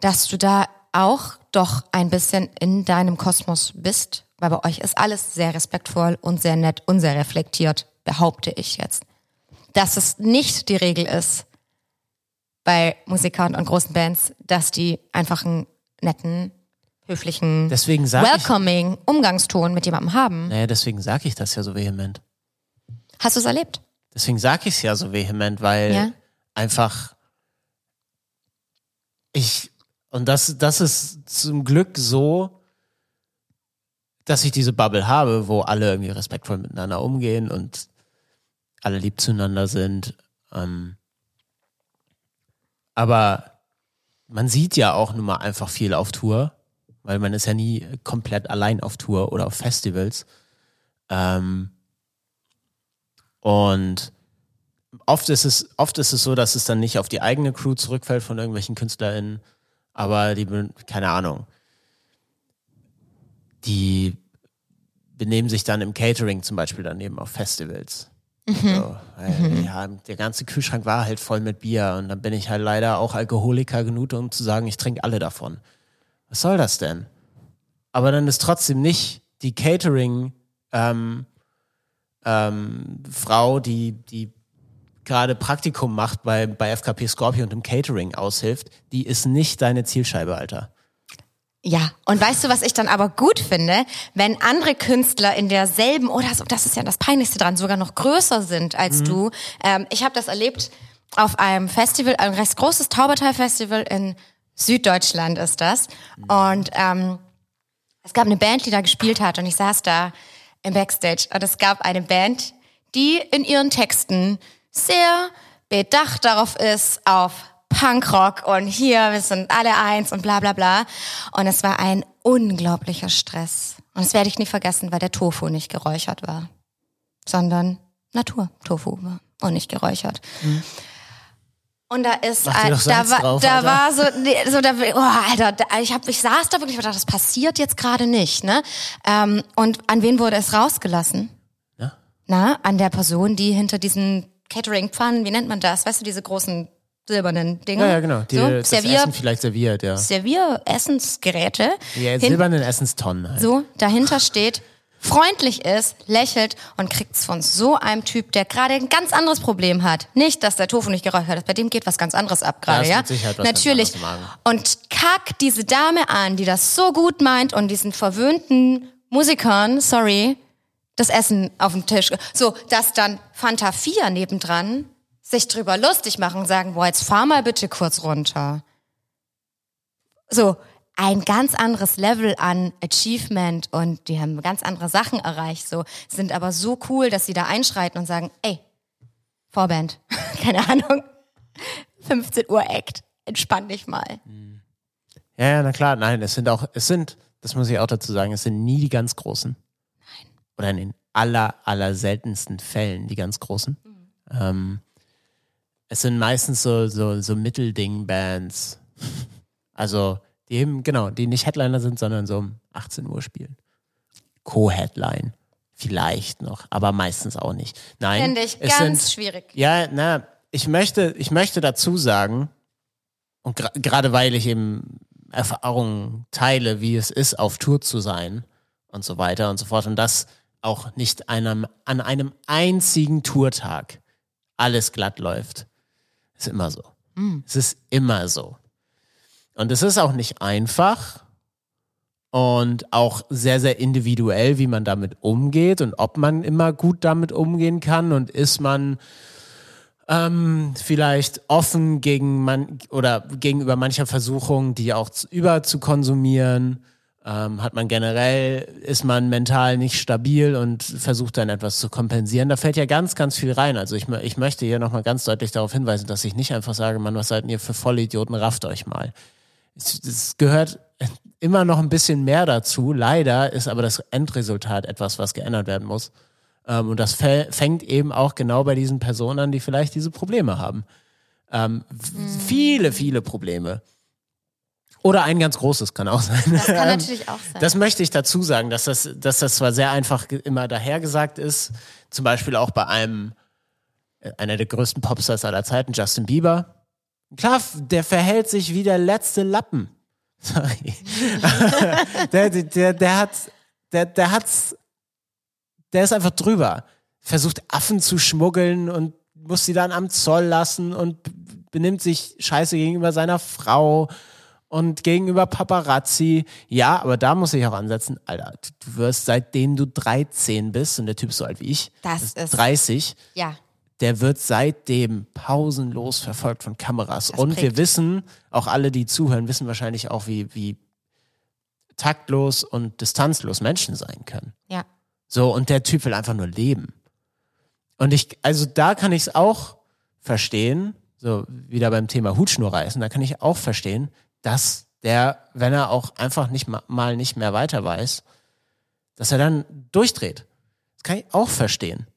dass du da auch doch ein bisschen in deinem Kosmos bist, weil bei euch ist alles sehr respektvoll und sehr nett und sehr reflektiert, behaupte ich jetzt. Dass es nicht die Regel ist bei Musikern und großen Bands, dass die einfach einen netten höflichen, deswegen welcoming ich, Umgangston mit jemandem haben. Naja, deswegen sage ich das ja so vehement. Hast du es erlebt? Deswegen sage ich es ja so vehement, weil ja? einfach ich, und das, das ist zum Glück so, dass ich diese Bubble habe, wo alle irgendwie respektvoll miteinander umgehen und alle lieb zueinander sind. Ähm, aber man sieht ja auch nun mal einfach viel auf Tour weil man ist ja nie komplett allein auf Tour oder auf Festivals. Ähm, und oft ist es, oft ist es so, dass es dann nicht auf die eigene Crew zurückfällt von irgendwelchen KünstlerInnen, aber die, keine Ahnung, die benehmen sich dann im Catering zum Beispiel daneben auf Festivals. Mhm. So, weil, mhm. Ja, der ganze Kühlschrank war halt voll mit Bier und dann bin ich halt leider auch Alkoholiker genug, um zu sagen, ich trinke alle davon. Was soll das denn? Aber dann ist trotzdem nicht die Catering ähm, ähm, Frau, die, die gerade Praktikum macht bei, bei FKP Scorpio und im Catering aushilft, die ist nicht deine Zielscheibe, Alter. Ja, und weißt du, was ich dann aber gut finde, wenn andere Künstler in derselben, oder so, das ist ja das Peinlichste dran, sogar noch größer sind als mhm. du. Ähm, ich habe das erlebt auf einem Festival, ein recht großes Taubertal-Festival in Süddeutschland ist das. Und ähm, es gab eine Band, die da gespielt hat und ich saß da im Backstage und es gab eine Band, die in ihren Texten sehr bedacht darauf ist, auf Punkrock und hier, wir sind alle eins und bla bla bla. Und es war ein unglaublicher Stress. Und das werde ich nie vergessen, weil der Tofu nicht geräuchert war, sondern Natur-Tofu war und nicht geräuchert. Mhm. Und da ist, äh, da, war, drauf, da war so, so da, oh, Alter, da, ich hab, ich saß da wirklich, ich dachte, das passiert jetzt gerade nicht, ne? Ähm, und an wen wurde es rausgelassen? Ja? Na, an der Person, die hinter diesen Catering-Pfannen, wie nennt man das? Weißt du, diese großen silbernen Dinger? Ja, ja genau. Die, so, das Servier, Essen vielleicht serviert, ja. Servier-Essensgeräte. Ja, silbernen Essenstonnen halt. So, dahinter steht freundlich ist, lächelt und kriegt's von so einem Typ, der gerade ein ganz anderes Problem hat. Nicht, dass der Tofu nicht geräuchert ist, bei dem geht was ganz anderes ab gerade, ja? ja? Natürlich. Und kack diese Dame an, die das so gut meint und diesen verwöhnten Musikern, sorry, das Essen auf dem Tisch. So, dass dann Fanta 4 nebendran sich drüber lustig machen und sagen, boah, jetzt fahr mal bitte kurz runter. So, ein ganz anderes Level an Achievement und die haben ganz andere Sachen erreicht, so, sind aber so cool, dass sie da einschreiten und sagen, ey, Vorband, (laughs) keine Ahnung, 15 Uhr Act, entspann dich mal. Ja, ja, na klar, nein, es sind auch, es sind, das muss ich auch dazu sagen, es sind nie die ganz Großen. Nein. Oder in den aller, aller seltensten Fällen die ganz Großen. Mhm. Ähm, es sind meistens so, so, so Mittelding-Bands. (laughs) Also, die eben, genau, die nicht Headliner sind, sondern so um 18 Uhr spielen. Co-Headline. vielleicht noch, aber meistens auch nicht. Nein, Finde ich ganz sind, schwierig. ja, na, ich möchte, ich möchte dazu sagen, und gerade weil ich eben Erfahrungen teile, wie es ist, auf Tour zu sein und so weiter und so fort, und das auch nicht einem, an einem einzigen Tourtag alles glatt läuft. Ist immer so. Es ist immer so. Und es ist auch nicht einfach und auch sehr, sehr individuell, wie man damit umgeht und ob man immer gut damit umgehen kann und ist man ähm, vielleicht offen gegen man oder gegenüber mancher Versuchung, die auch zu, über zu konsumieren. Ähm, hat man generell, ist man mental nicht stabil und versucht dann etwas zu kompensieren. Da fällt ja ganz, ganz viel rein. Also ich, ich möchte hier nochmal ganz deutlich darauf hinweisen, dass ich nicht einfach sage, Mann, was seid ihr für Vollidioten, rafft euch mal. Es, gehört immer noch ein bisschen mehr dazu. Leider ist aber das Endresultat etwas, was geändert werden muss. Ähm, und das fä- fängt eben auch genau bei diesen Personen an, die vielleicht diese Probleme haben. Ähm, v- Viele, viele Probleme. Oder ein ganz großes kann auch sein. Das kann (laughs) natürlich auch sein. Das möchte ich dazu sagen, dass das, dass das zwar sehr einfach immer dahergesagt ist, zum Beispiel auch bei einem, äh, einer der größten Popstars aller Zeiten, Justin Bieber. Klar, der verhält sich wie der letzte Lappen. (laughs) Sorry. (laughs) der, der, der, hat, der, der hat's, der ist einfach drüber. Versucht Affen zu schmuggeln und muss sie dann am Zoll lassen und benimmt sich scheiße gegenüber seiner Frau und gegenüber Paparazzi. Ja, aber da muss ich auch ansetzen, Alter, du wirst seitdem du 13 bist und der Typ ist so alt wie ich, Das ist- 30, ja. Der wird seitdem pausenlos verfolgt von Kameras. und wir prägt. wissen, auch alle, die zuhören, wissen wahrscheinlich auch, wie, wie taktlos und distanzlos Menschen sein können. Ja. So, und der Typ will einfach nur leben. Und ich, also da kann ich es auch verstehen, so wieder beim Thema Hutschnur reißen, da kann ich auch verstehen, dass der, wenn er auch einfach nicht ma- mal nicht mehr weiter weiß, dass er dann durchdreht. Das kann ich auch verstehen.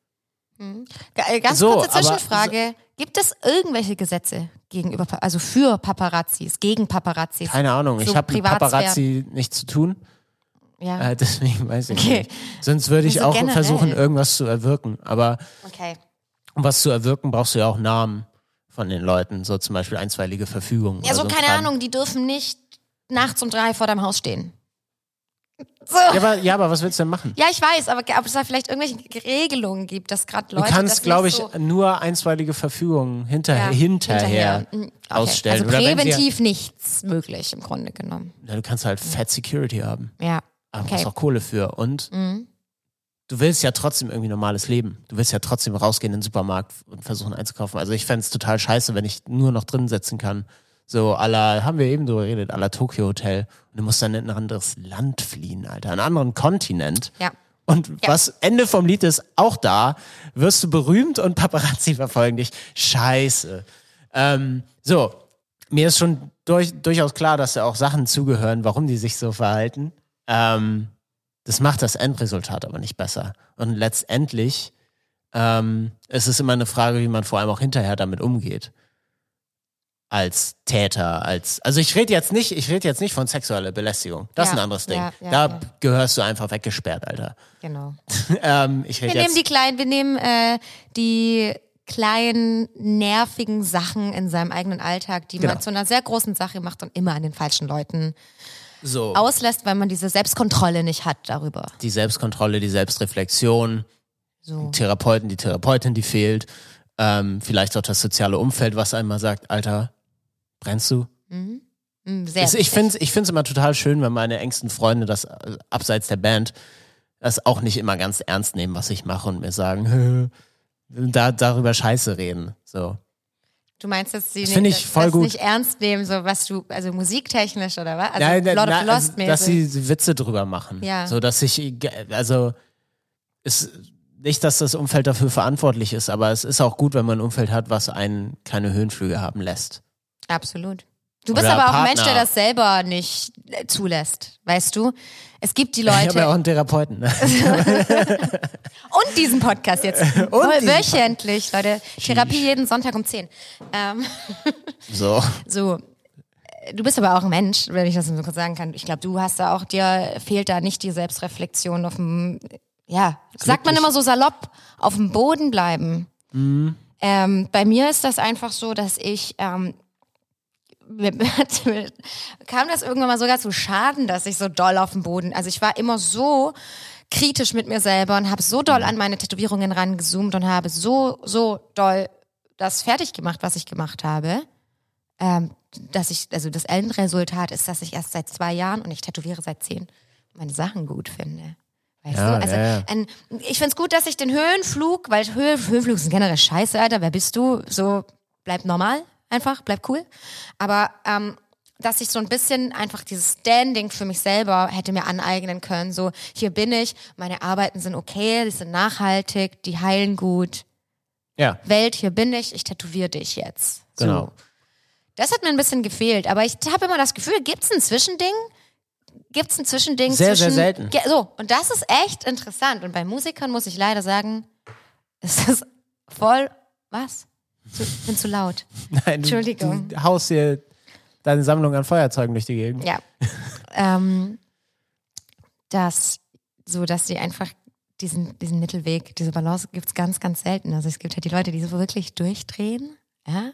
Äh, Ganz So, kurze aber- Zwischenfrage. Gibt es irgendwelche Gesetze gegenüber, also für Paparazzis, gegen Paparazzis? Keine Ahnung, ich So habe mit. Paparazzi nichts zu tun, Ja. äh, deswegen weiß ich Okay. nicht. Sonst würde ich Also auch generell. versuchen, irgendwas zu erwirken. Aber Okay. um was zu erwirken, brauchst du ja auch Namen von den Leuten, so zum Beispiel einstweilige Verfügung. Ja, so ein keine Kram. Ahnung, die dürfen nicht nachts um drei vor deinem Haus stehen. So. Ja aber, ja, aber was willst du denn machen? Ja, ich weiß, aber ob es da vielleicht irgendwelche Regelungen gibt, dass gerade Du Leute. das kannst, glaube ich, so, nur einstweilige Verfügungen hinter, ja, hinterher, Mhm, okay. ausstellen. Also wenn sie- präventiv nichts möglich im Grunde genommen. Ja, du kannst halt Fat Security haben. Ja. Aber du Okay. brauchst auch Kohle für. Und Mhm. du willst ja trotzdem irgendwie normales Leben. Du willst ja trotzdem rausgehen in den Supermarkt und versuchen einzukaufen. Also ich fänd's es total scheiße, wenn ich nur noch drin sitzen kann. So, la, haben wir eben drüber geredet, à la Tokyo Hotel. Und du musst dann in ein anderes Land fliehen, Alter. Einen anderen Kontinent. Ja. Und Ja. was Ende vom Lied ist, auch da wirst du berühmt und Paparazzi verfolgen dich. Scheiße. Ähm, so, mir ist schon durch, durchaus klar, dass da auch Sachen zugehören, warum die sich so verhalten. Ähm, das macht das Endresultat aber nicht besser. Und letztendlich ähm, ist es immer eine Frage, wie man vor allem auch hinterher damit umgeht. Als Täter, als also ich rede jetzt nicht, ich rede jetzt nicht von sexueller Belästigung. Das ist Ja, ein anderes Ding. ja, ja, da gehörst du einfach weggesperrt, Alter. Genau. (laughs) ähm, ich Wir rede nehmen jetzt die kleinen, wir nehmen äh, die kleinen nervigen Sachen in seinem eigenen Alltag, die Genau. man zu einer sehr großen Sache macht und immer an den falschen Leuten so auslässt, weil man diese Selbstkontrolle nicht hat darüber. die Selbstkontrolle, die Selbstreflexion, So. Therapeuten, die Therapeutin, die fehlt, ähm, vielleicht auch das soziale Umfeld, was einmal sagt, Alter, brennst du? Mm, Sehr ich finde ich finde es immer total schön, wenn meine engsten Freunde das äh, abseits der Band das auch nicht immer ganz ernst nehmen, was ich mache und mir sagen, (laughs) da darüber Scheiße reden. So. Du meinst jetzt, sie Das nicht- ich voll das gut. nicht ernst nehmen, so was du, also musiktechnisch oder was? Also Nein, Lord nein, of the also, Lost dass sie Witze drüber machen. Ja. So dass ich, also ist nicht, dass das Umfeld dafür verantwortlich ist, aber es ist auch gut, wenn man ein Umfeld hat, was einen keine Höhenflüge haben lässt. Absolut. Du bist aber auch ein Partner. Mensch, der das selber nicht äh, zulässt, weißt du? Es gibt die Ich habe Leute ja auch einen Therapeuten. (laughs) Und diesen Podcast jetzt (laughs) diesen wöchentlich, Leute. Therapie jeden Sonntag um 10. Ähm, (laughs) So. so, du bist aber auch ein Mensch, wenn ich das so kurz sagen kann. Ich glaube, du hast da auch, dir fehlt da nicht die Selbstreflexion auf dem ja, sagt man immer so salopp, auf dem Boden bleiben. Mhm. Ähm, bei mir ist das einfach so, dass ich ähm, (laughs) kam das irgendwann mal sogar zu Schaden, dass ich so doll auf dem Boden, also ich war immer so kritisch mit mir selber und habe so doll an meine Tätowierungen rangezoomt und habe so, so doll das fertig gemacht, was ich gemacht habe. Ähm, dass ich, also das Endresultat ist, dass ich erst seit zwei Jahren und ich tätowiere seit zehn meine Sachen gut finde. Weißt Ja, du? Also ja, ja. Ein, ich find's gut, dass ich den Höhenflug, weil Höhe, Höhenflug ist generell scheiße, Alter. Wer bist du? So, bleib normal einfach, bleib cool. Aber ähm, dass ich so ein bisschen einfach dieses Standing für mich selber hätte mir aneignen können. So, hier bin ich, meine Arbeiten sind okay, die sind nachhaltig, die heilen gut. Ja, Welt, hier bin ich, ich tätowiere dich jetzt. So. Genau. Das hat mir ein bisschen gefehlt, aber ich habe immer das Gefühl, gibt's ein Zwischending? Gibt's ein Zwischending Sehr, sehr zwischen selten. Ge- So, und das ist echt interessant und bei Musikern muss ich leider sagen, ist das voll was? Zu, bin zu laut. (laughs) nein, du, Entschuldigung. du haust hier deine Sammlung an Feuerzeugen durch die Gegend. Ja. (laughs) ähm, dass so, dass die einfach diesen, diesen Mittelweg, diese Balance gibt's ganz, ganz selten. Also es gibt halt die Leute, die so wirklich durchdrehen, ja,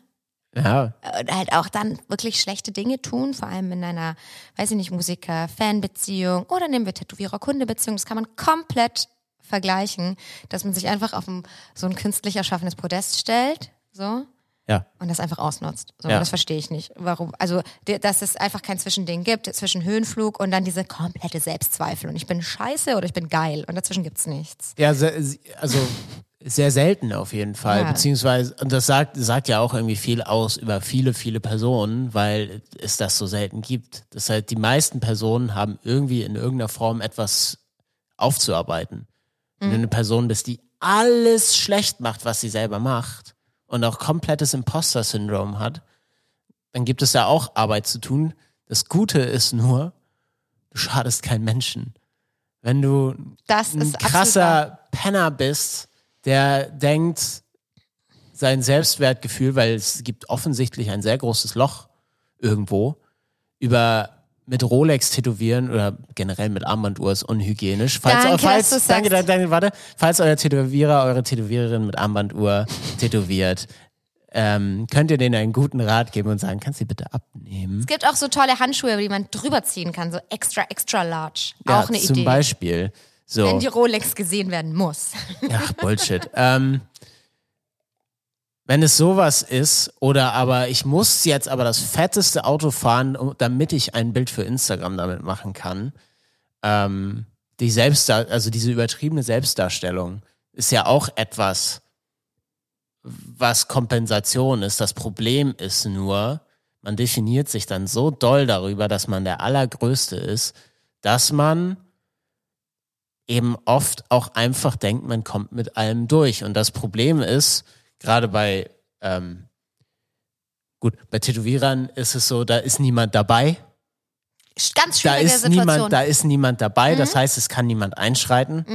Ja, und halt auch dann wirklich schlechte Dinge tun, vor allem in einer, weiß ich nicht, Musiker-Fan-Beziehung oder nehmen wir Tätowierer-Kunde-Beziehung. Das kann man komplett vergleichen, dass man sich einfach auf ein, so ein künstlich erschaffenes Podest stellt, so, ja. und das einfach ausnutzt. So, Ja. Das verstehe ich nicht. Warum? Also, dass es einfach kein Zwischending gibt, zwischen Höhenflug und dann diese komplette Selbstzweifel. Und ich bin scheiße oder ich bin geil. Und dazwischen gibt's nichts. Ja, also sehr selten auf jeden Fall. Ja. Beziehungsweise, und das sagt, sagt ja auch irgendwie viel aus über viele, viele Personen, weil es das so selten gibt. Das heißt, die meisten Personen haben irgendwie in irgendeiner Form etwas aufzuarbeiten. Wenn du eine Person bist, die alles schlecht macht, was sie selber macht und auch komplettes Imposter-Syndrom hat, dann gibt es da auch Arbeit zu tun. Das Gute ist nur, du schadest keinen Menschen. Wenn du Das ein krasser Penner bist, der denkt, sein Selbstwertgefühl, weil es gibt offensichtlich ein sehr großes Loch irgendwo, über mit Rolex tätowieren oder generell mit Armbanduhr ist unhygienisch. Falls, Danke, falls, dass danke, danke, danke, warte. Falls euer Tätowierer, eure Tätowiererin mit Armbanduhr tätowiert, ähm, könnt ihr denen einen guten Rat geben und sagen, kannst du die bitte abnehmen? Es gibt auch so tolle Handschuhe, die man drüber ziehen kann, so extra, extra large. Ja, auch eine zum Idee. Beispiel. So. Wenn die Rolex gesehen werden muss. Ach, Bullshit. ähm, wenn es sowas ist, oder aber ich muss jetzt aber das fetteste Auto fahren, damit ich ein Bild für Instagram damit machen kann, ähm, die Selbstdar also diese übertriebene Selbstdarstellung ist ja auch etwas, was Kompensation ist. Das Problem ist nur, man definiert sich dann so doll darüber, dass man der Allergrößte ist, dass man eben oft auch einfach denkt, man kommt mit allem durch. Und das Problem ist, gerade bei, ähm, gut, bei Tätowierern ist es so, da ist niemand dabei. Ganz Da schwierige ist Situation. niemand, da ist niemand dabei. Mhm. Das heißt, es kann niemand einschreiten.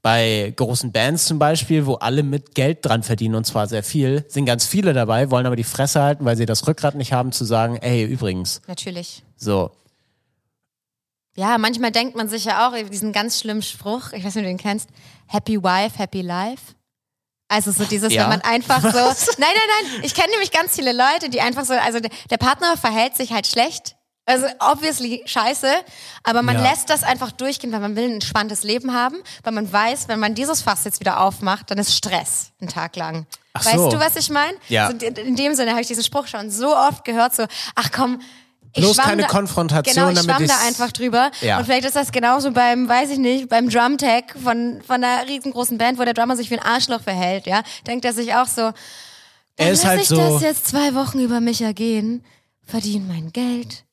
Bei großen Bands zum Beispiel, wo alle mit Geld dran verdienen und zwar sehr viel, sind ganz viele dabei, wollen aber die Fresse halten, weil sie das Rückgrat nicht haben zu sagen, ey, übrigens, Natürlich. so. Ja, manchmal denkt man sich ja auch diesen ganz schlimmen Spruch, ich weiß nicht, ob du den kennst, Happy Wife, Happy Life. Also so dieses, Ja. wenn man einfach so, (laughs) nein, nein, nein, ich kenne nämlich ganz viele Leute, die einfach so, also der, Partner verhält sich halt schlecht, also obviously scheiße, aber man Ja. lässt das einfach durchgehen, weil man will ein entspanntes Leben haben, weil man weiß, wenn man dieses Fass jetzt wieder aufmacht, dann ist Stress einen Tag lang. Ach weißt so. du, was ich meine? Ja. So, in, dem Sinne habe ich diesen Spruch schon so oft gehört, so, ach komm, Bloß keine da, Konfrontation, Genau, ich damit schwamm da einfach drüber. Ja. Und vielleicht ist das genauso beim, weiß ich nicht, beim Drumtag von, von einer riesengroßen Band, wo der Drummer sich wie ein Arschloch verhält, ja. Denkt er sich auch so, dann Er ist lass halt ich so- das jetzt zwei Wochen über mich ergehen, verdiene mein Geld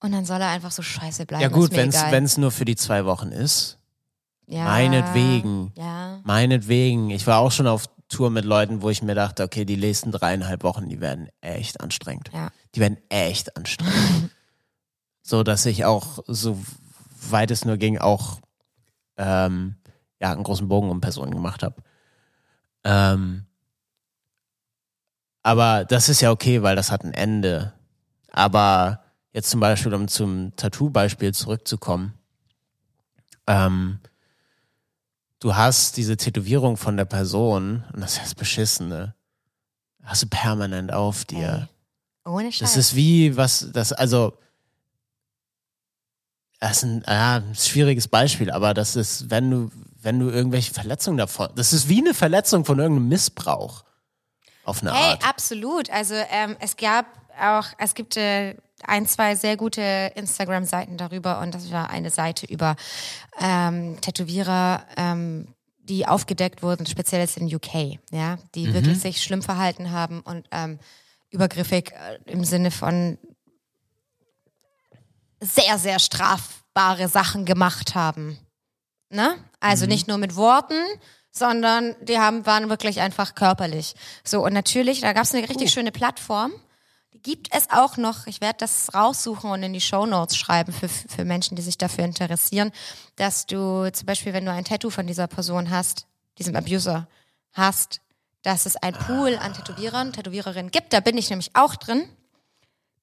und dann soll er einfach so scheiße bleiben. Ja gut, wenn es nur für die zwei Wochen ist. ja, meinetwegen. Ja. Meinetwegen. Ich war auch schon auf Tour mit Leuten, wo ich mir dachte, okay, die nächsten dreieinhalb Wochen, die werden echt anstrengend. Ja. Die werden echt anstrengend. (laughs) so, dass ich auch, so weit es nur ging, auch ähm, ja, einen großen Bogen um Personen gemacht habe. Ähm, aber das ist ja okay, weil das hat ein Ende. Aber jetzt zum Beispiel, um zum Tattoo-Beispiel zurückzukommen, ähm, du hast diese Tätowierung von der Person und das ist das Beschissene. Hast du permanent auf dir. Ohne Scheiß. Das ist wie was, das, also, das ist ein, ja, ein schwieriges Beispiel, aber das ist, wenn du, wenn du irgendwelche Verletzungen davon, das ist wie eine Verletzung von irgendeinem Missbrauch. Auf eine Hey, Art. absolut. Also ähm, es gab auch, es gibt äh, ein, zwei sehr gute Instagram-Seiten darüber und das war eine Seite über ähm, Tätowierer, ähm, die aufgedeckt wurden, speziell jetzt in UK, ja, die wirklich sich schlimm verhalten haben und ähm, übergriffig äh, im Sinne von sehr, sehr strafbare Sachen gemacht haben. Ne? Also nicht nur mit Worten, sondern die haben, waren wirklich einfach körperlich. So, und natürlich, da gab es eine richtig schöne Plattform. Die gibt es auch noch. Ich werde das raussuchen und in die Show Notes schreiben für, für Menschen, die sich dafür interessieren, dass du zum Beispiel, wenn du ein Tattoo von dieser Person hast, diesem Abuser hast, dass es ein Pool an Tätowierern, Tätowiererinnen gibt. Da bin ich nämlich auch drin,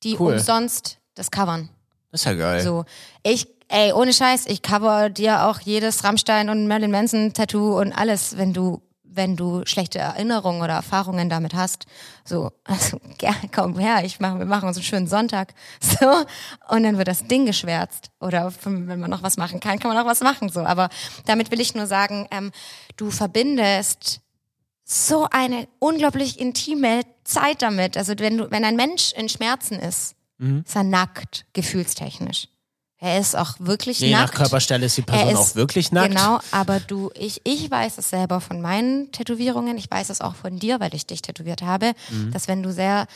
die Cool. umsonst das covern. Das ist ja geil. So, ich, ey, ohne Scheiß, ich cover dir auch jedes Rammstein und Marilyn Manson Tattoo und alles, wenn du, wenn du schlechte Erinnerungen oder Erfahrungen damit hast. So, (laughs) also, gerne, komm her, ich mach, wir machen uns einen schönen Sonntag. (laughs) So, und dann wird das Ding geschwärzt. Oder wenn man noch was machen kann, kann man auch was machen, so. Aber damit will ich nur sagen, ähm, du verbindest so eine unglaublich intime Zeit damit. Also wenn du, wenn ein Mensch in Schmerzen ist, ist er nackt, gefühlstechnisch. Er ist auch wirklich Je nackt. nach Körperstelle ist die Person Er ist- auch wirklich nackt. Genau, aber du, ich, ich weiß es selber von meinen Tätowierungen, ich weiß es auch von dir, weil ich dich tätowiert habe, Mhm. dass wenn du sehr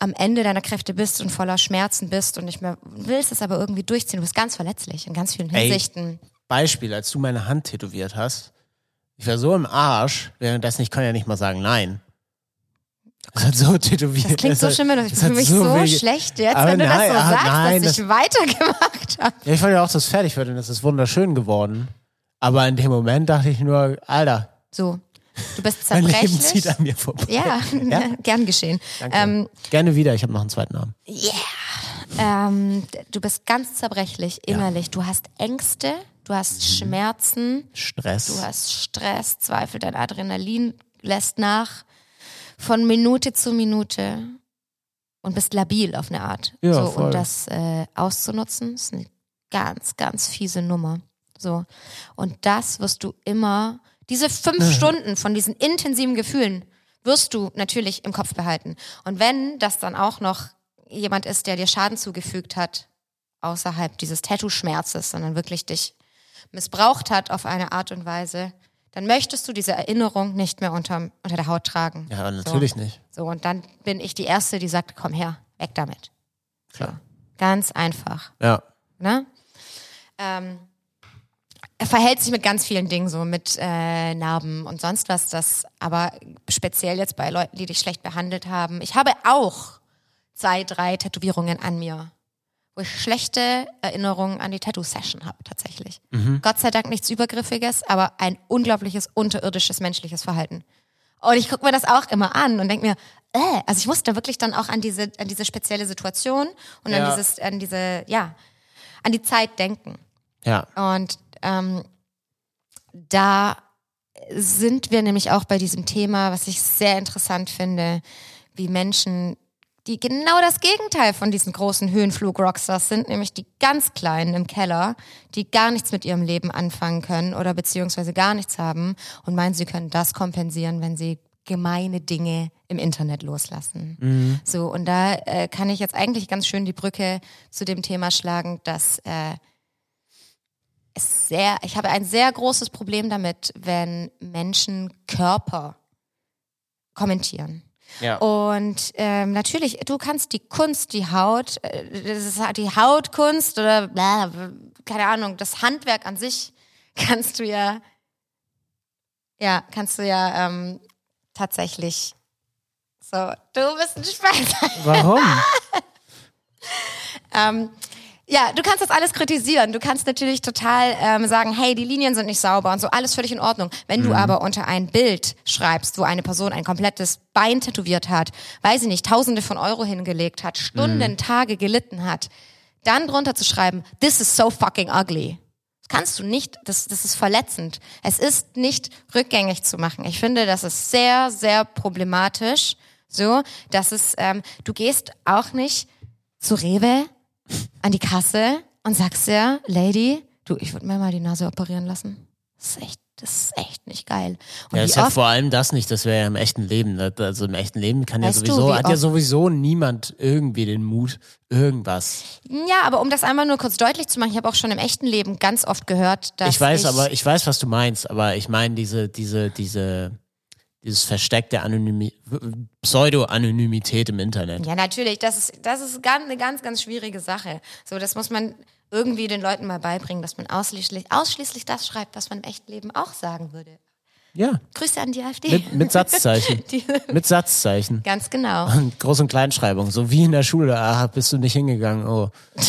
am Ende deiner Kräfte bist und voller Schmerzen bist und nicht mehr willst es aber irgendwie durchziehen, du bist ganz verletzlich in ganz vielen Ey. Hinsichten. Beispiel, als du meine Hand tätowiert hast, ich war so im Arsch, währenddessen ich kann ja nicht mal sagen nein. Das hat so tätowiert. Das klingt Es so schlimm, ich es fühle mich so, weh- schlecht jetzt, Aber wenn du nein, das so ah, sagst, nein, dass ich weitergemacht habe. Ja, ich fand ja auch, dass es fertig wird und das ist wunderschön geworden. Aber in dem Moment dachte ich nur, Alter, So, du bist (laughs) mein Leben zerbrechlich. zieht an mir vorbei. Ja, (laughs) gern geschehen. Danke. Ähm, Gerne wieder, ich habe noch einen zweiten Namen. ähm, d- du bist ganz zerbrechlich innerlich. Du hast Ängste, du hast Mhm. Schmerzen, Stress. du hast Stress, Zweifel, dein Adrenalin lässt nach von Minute zu Minute und bist labil auf eine Art. Ja, so, voll. und das äh, auszunutzen, ist eine ganz, ganz fiese Nummer. So. Und das wirst du immer, diese fünf (laughs) Stunden von diesen intensiven Gefühlen wirst du natürlich im Kopf behalten. Und wenn das dann auch noch jemand ist, der dir Schaden zugefügt hat, außerhalb dieses Tattoo-Schmerzes, sondern wirklich dich missbraucht hat auf eine Art und Weise, dann möchtest du diese Erinnerung nicht mehr unterm, unter der Haut tragen. ja, natürlich nicht. So, und dann bin ich die Erste, die sagt, komm her, weg damit. Klar. Ganz einfach. Ja. Ne? Ähm, er verhält sich mit ganz vielen Dingen so, mit äh, Narben und sonst was, das, aber speziell jetzt bei Leuten, die dich schlecht behandelt haben. Ich habe auch zwei, drei Tätowierungen an mir, wo ich schlechte Erinnerungen an die Tattoo-Session habe, tatsächlich. Gott sei Dank nichts Übergriffiges, aber ein unglaubliches, unterirdisches menschliches Verhalten. Und ich gucke mir das auch immer an und denke mir, äh, also ich musste wirklich dann auch an diese, an diese spezielle Situation und Ja. an dieses, an diese, ja, an die Zeit denken. Ja. Und ähm, da sind wir nämlich auch bei diesem Thema, was ich sehr interessant finde, wie Menschen, die genau das Gegenteil von diesen großen Höhenflug-Rockstars sind, nämlich die ganz Kleinen im Keller, die gar nichts mit ihrem Leben anfangen können oder beziehungsweise gar nichts haben und meinen, sie können das kompensieren, wenn sie gemeine Dinge im Internet loslassen. So, und da äh, kann ich jetzt eigentlich ganz schön die Brücke zu dem Thema schlagen, dass äh, es sehr, ich habe ein sehr großes Problem damit, wenn Menschen Körper kommentieren. Ja. Und ähm, natürlich, du kannst die Kunst, die Haut, äh, das ist die Hautkunst oder bla, keine Ahnung, das Handwerk an sich (laughs) kannst du ja, ja, kannst du ja ähm, tatsächlich so, du bist ein Spaß. Warum? (laughs) Ähm, ja, du kannst das alles kritisieren. Du kannst natürlich total ähm, sagen, hey, die Linien sind nicht sauber und so, alles völlig in Ordnung. Wenn du aber unter ein Bild schreibst, wo eine Person ein komplettes Bein tätowiert hat, weiß ich nicht, tausende von Euro hingelegt hat, Stunden, Tage gelitten hat, dann drunter zu schreiben, this is so fucking ugly. Das kannst du nicht, das, das ist verletzend. Es ist nicht rückgängig zu machen. Ich finde, das ist sehr, sehr problematisch. So, dass es, ähm, du gehst auch nicht zu Rewe an die Kasse und sagst ja, Lady, du, ich würde mir mal die Nase operieren lassen. Das ist echt, das ist echt nicht geil. Und Ja, ist ja vor allem das nicht, das wäre ja im echten Leben. ne? Also im echten Leben kann ja Weißt du, sowieso, wie hat ja sowieso niemand irgendwie den Mut, irgendwas. Ja, aber um das einmal nur kurz deutlich zu machen, ich habe auch schon im echten Leben ganz oft gehört, dass Ich weiß, ich, aber ich weiß, was du meinst, aber ich meine diese, diese, diese, dieses Versteck der Anonymi Pseudo-Anonymität im Internet. Ja, natürlich, das ist, das ist ganz, eine ganz, ganz schwierige Sache. So, das muss man irgendwie den Leuten mal beibringen, dass man ausschließlich, ausschließlich das schreibt, was man im echten Leben auch sagen würde. Ja, Grüße an die AfD. mit, mit Satzzeichen. (laughs) Die, mit Satzzeichen. ganz genau. Und Groß- und Kleinschreibung, so wie in der Schule. Ah, bist du nicht hingegangen? Oh. (laughs)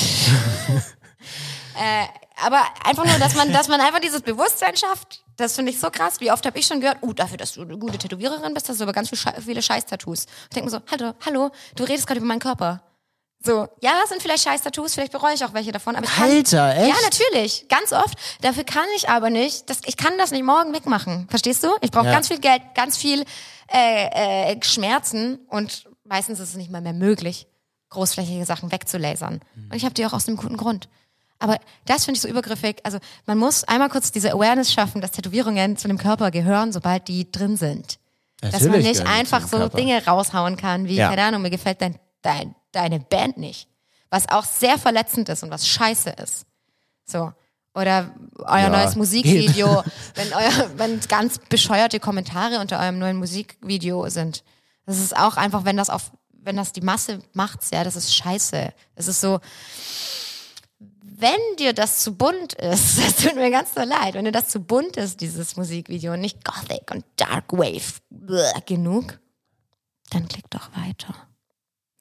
Aber einfach nur, dass man, dass man einfach dieses Bewusstsein schafft, das finde ich so krass. Wie oft habe ich schon gehört, uh, dafür, dass du eine gute Tätowiererin bist, hast du aber ganz viel Schei viele Scheiß-Tattoos. Ich denke mir so, hallo, hallo, du redest gerade über meinen Körper. So, ja, es sind vielleicht Scheiß-Tattoos, vielleicht bereue ich auch welche davon, aber ich kann, Alter, echt? Ja, natürlich, ganz oft. Dafür kann ich aber nicht, das, ich kann das nicht morgen wegmachen. Verstehst du? Ich brauche Ja. ganz viel Geld, ganz viel äh, äh, Schmerzen und meistens ist es nicht mal mehr möglich, großflächige Sachen wegzulasern. Und ich habe die auch aus einem guten Grund. Aber das finde ich so übergriffig. Also man muss einmal kurz diese Awareness schaffen, dass Tätowierungen zu einem Körper gehören, sobald die drin sind. dass man Natürlich nicht einfach so Körper. Dinge raushauen kann, wie, Ja. keine Ahnung, mir gefällt dein, dein, deine Band nicht. Was auch sehr verletzend ist und was scheiße ist. So. Oder euer Ja, neues Musikvideo, (laughs) wenn euer, wenn ganz bescheuerte Kommentare unter eurem neuen Musikvideo sind. Das ist auch einfach, wenn das auf, wenn das die Masse macht's, ja, das ist scheiße. Das ist so, wenn dir das zu bunt ist, (laughs) das tut mir ganz so leid, wenn dir das zu bunt ist, dieses Musikvideo, und nicht Gothic und Dark Wave bleh, genug, dann klick doch weiter.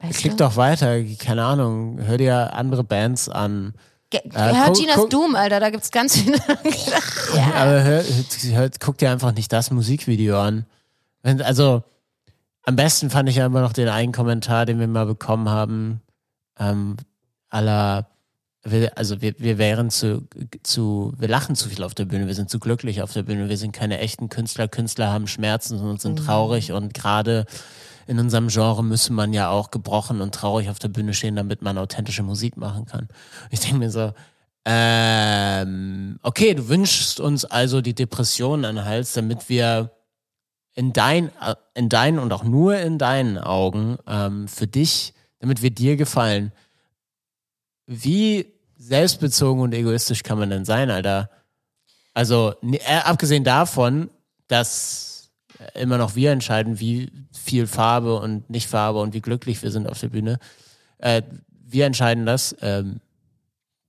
Weißt Klick du? doch weiter, keine Ahnung, hör dir andere Bands an. Ge Äh, hört Doom, Alter, da gibt's ganz viele. (laughs) ja. Aber hör, hör, guck dir einfach nicht das Musikvideo an. Also, am besten fand ich ja immer noch den einen Kommentar, den wir mal bekommen haben, ähm, aller, wir, also wir, wir wären zu, zu, wir lachen zu viel auf der Bühne, wir sind zu glücklich auf der Bühne, wir sind keine echten Künstler, Künstler haben Schmerzen und sind traurig und gerade in unserem Genre müsse man ja auch gebrochen und traurig auf der Bühne stehen, damit man authentische Musik machen kann. Ich denke mir so, ähm, okay, du wünschst uns also die Depression an den Hals, damit wir in dein, äh, in deinen und auch nur in deinen Augen ähm, für dich, damit wir dir gefallen. Wie selbstbezogen und egoistisch kann man denn sein, Alter? Also, ne- äh, abgesehen davon, dass immer noch wir entscheiden, wie viel Farbe und nicht Farbe und wie glücklich wir sind auf der Bühne. Äh, wir entscheiden das. Ähm,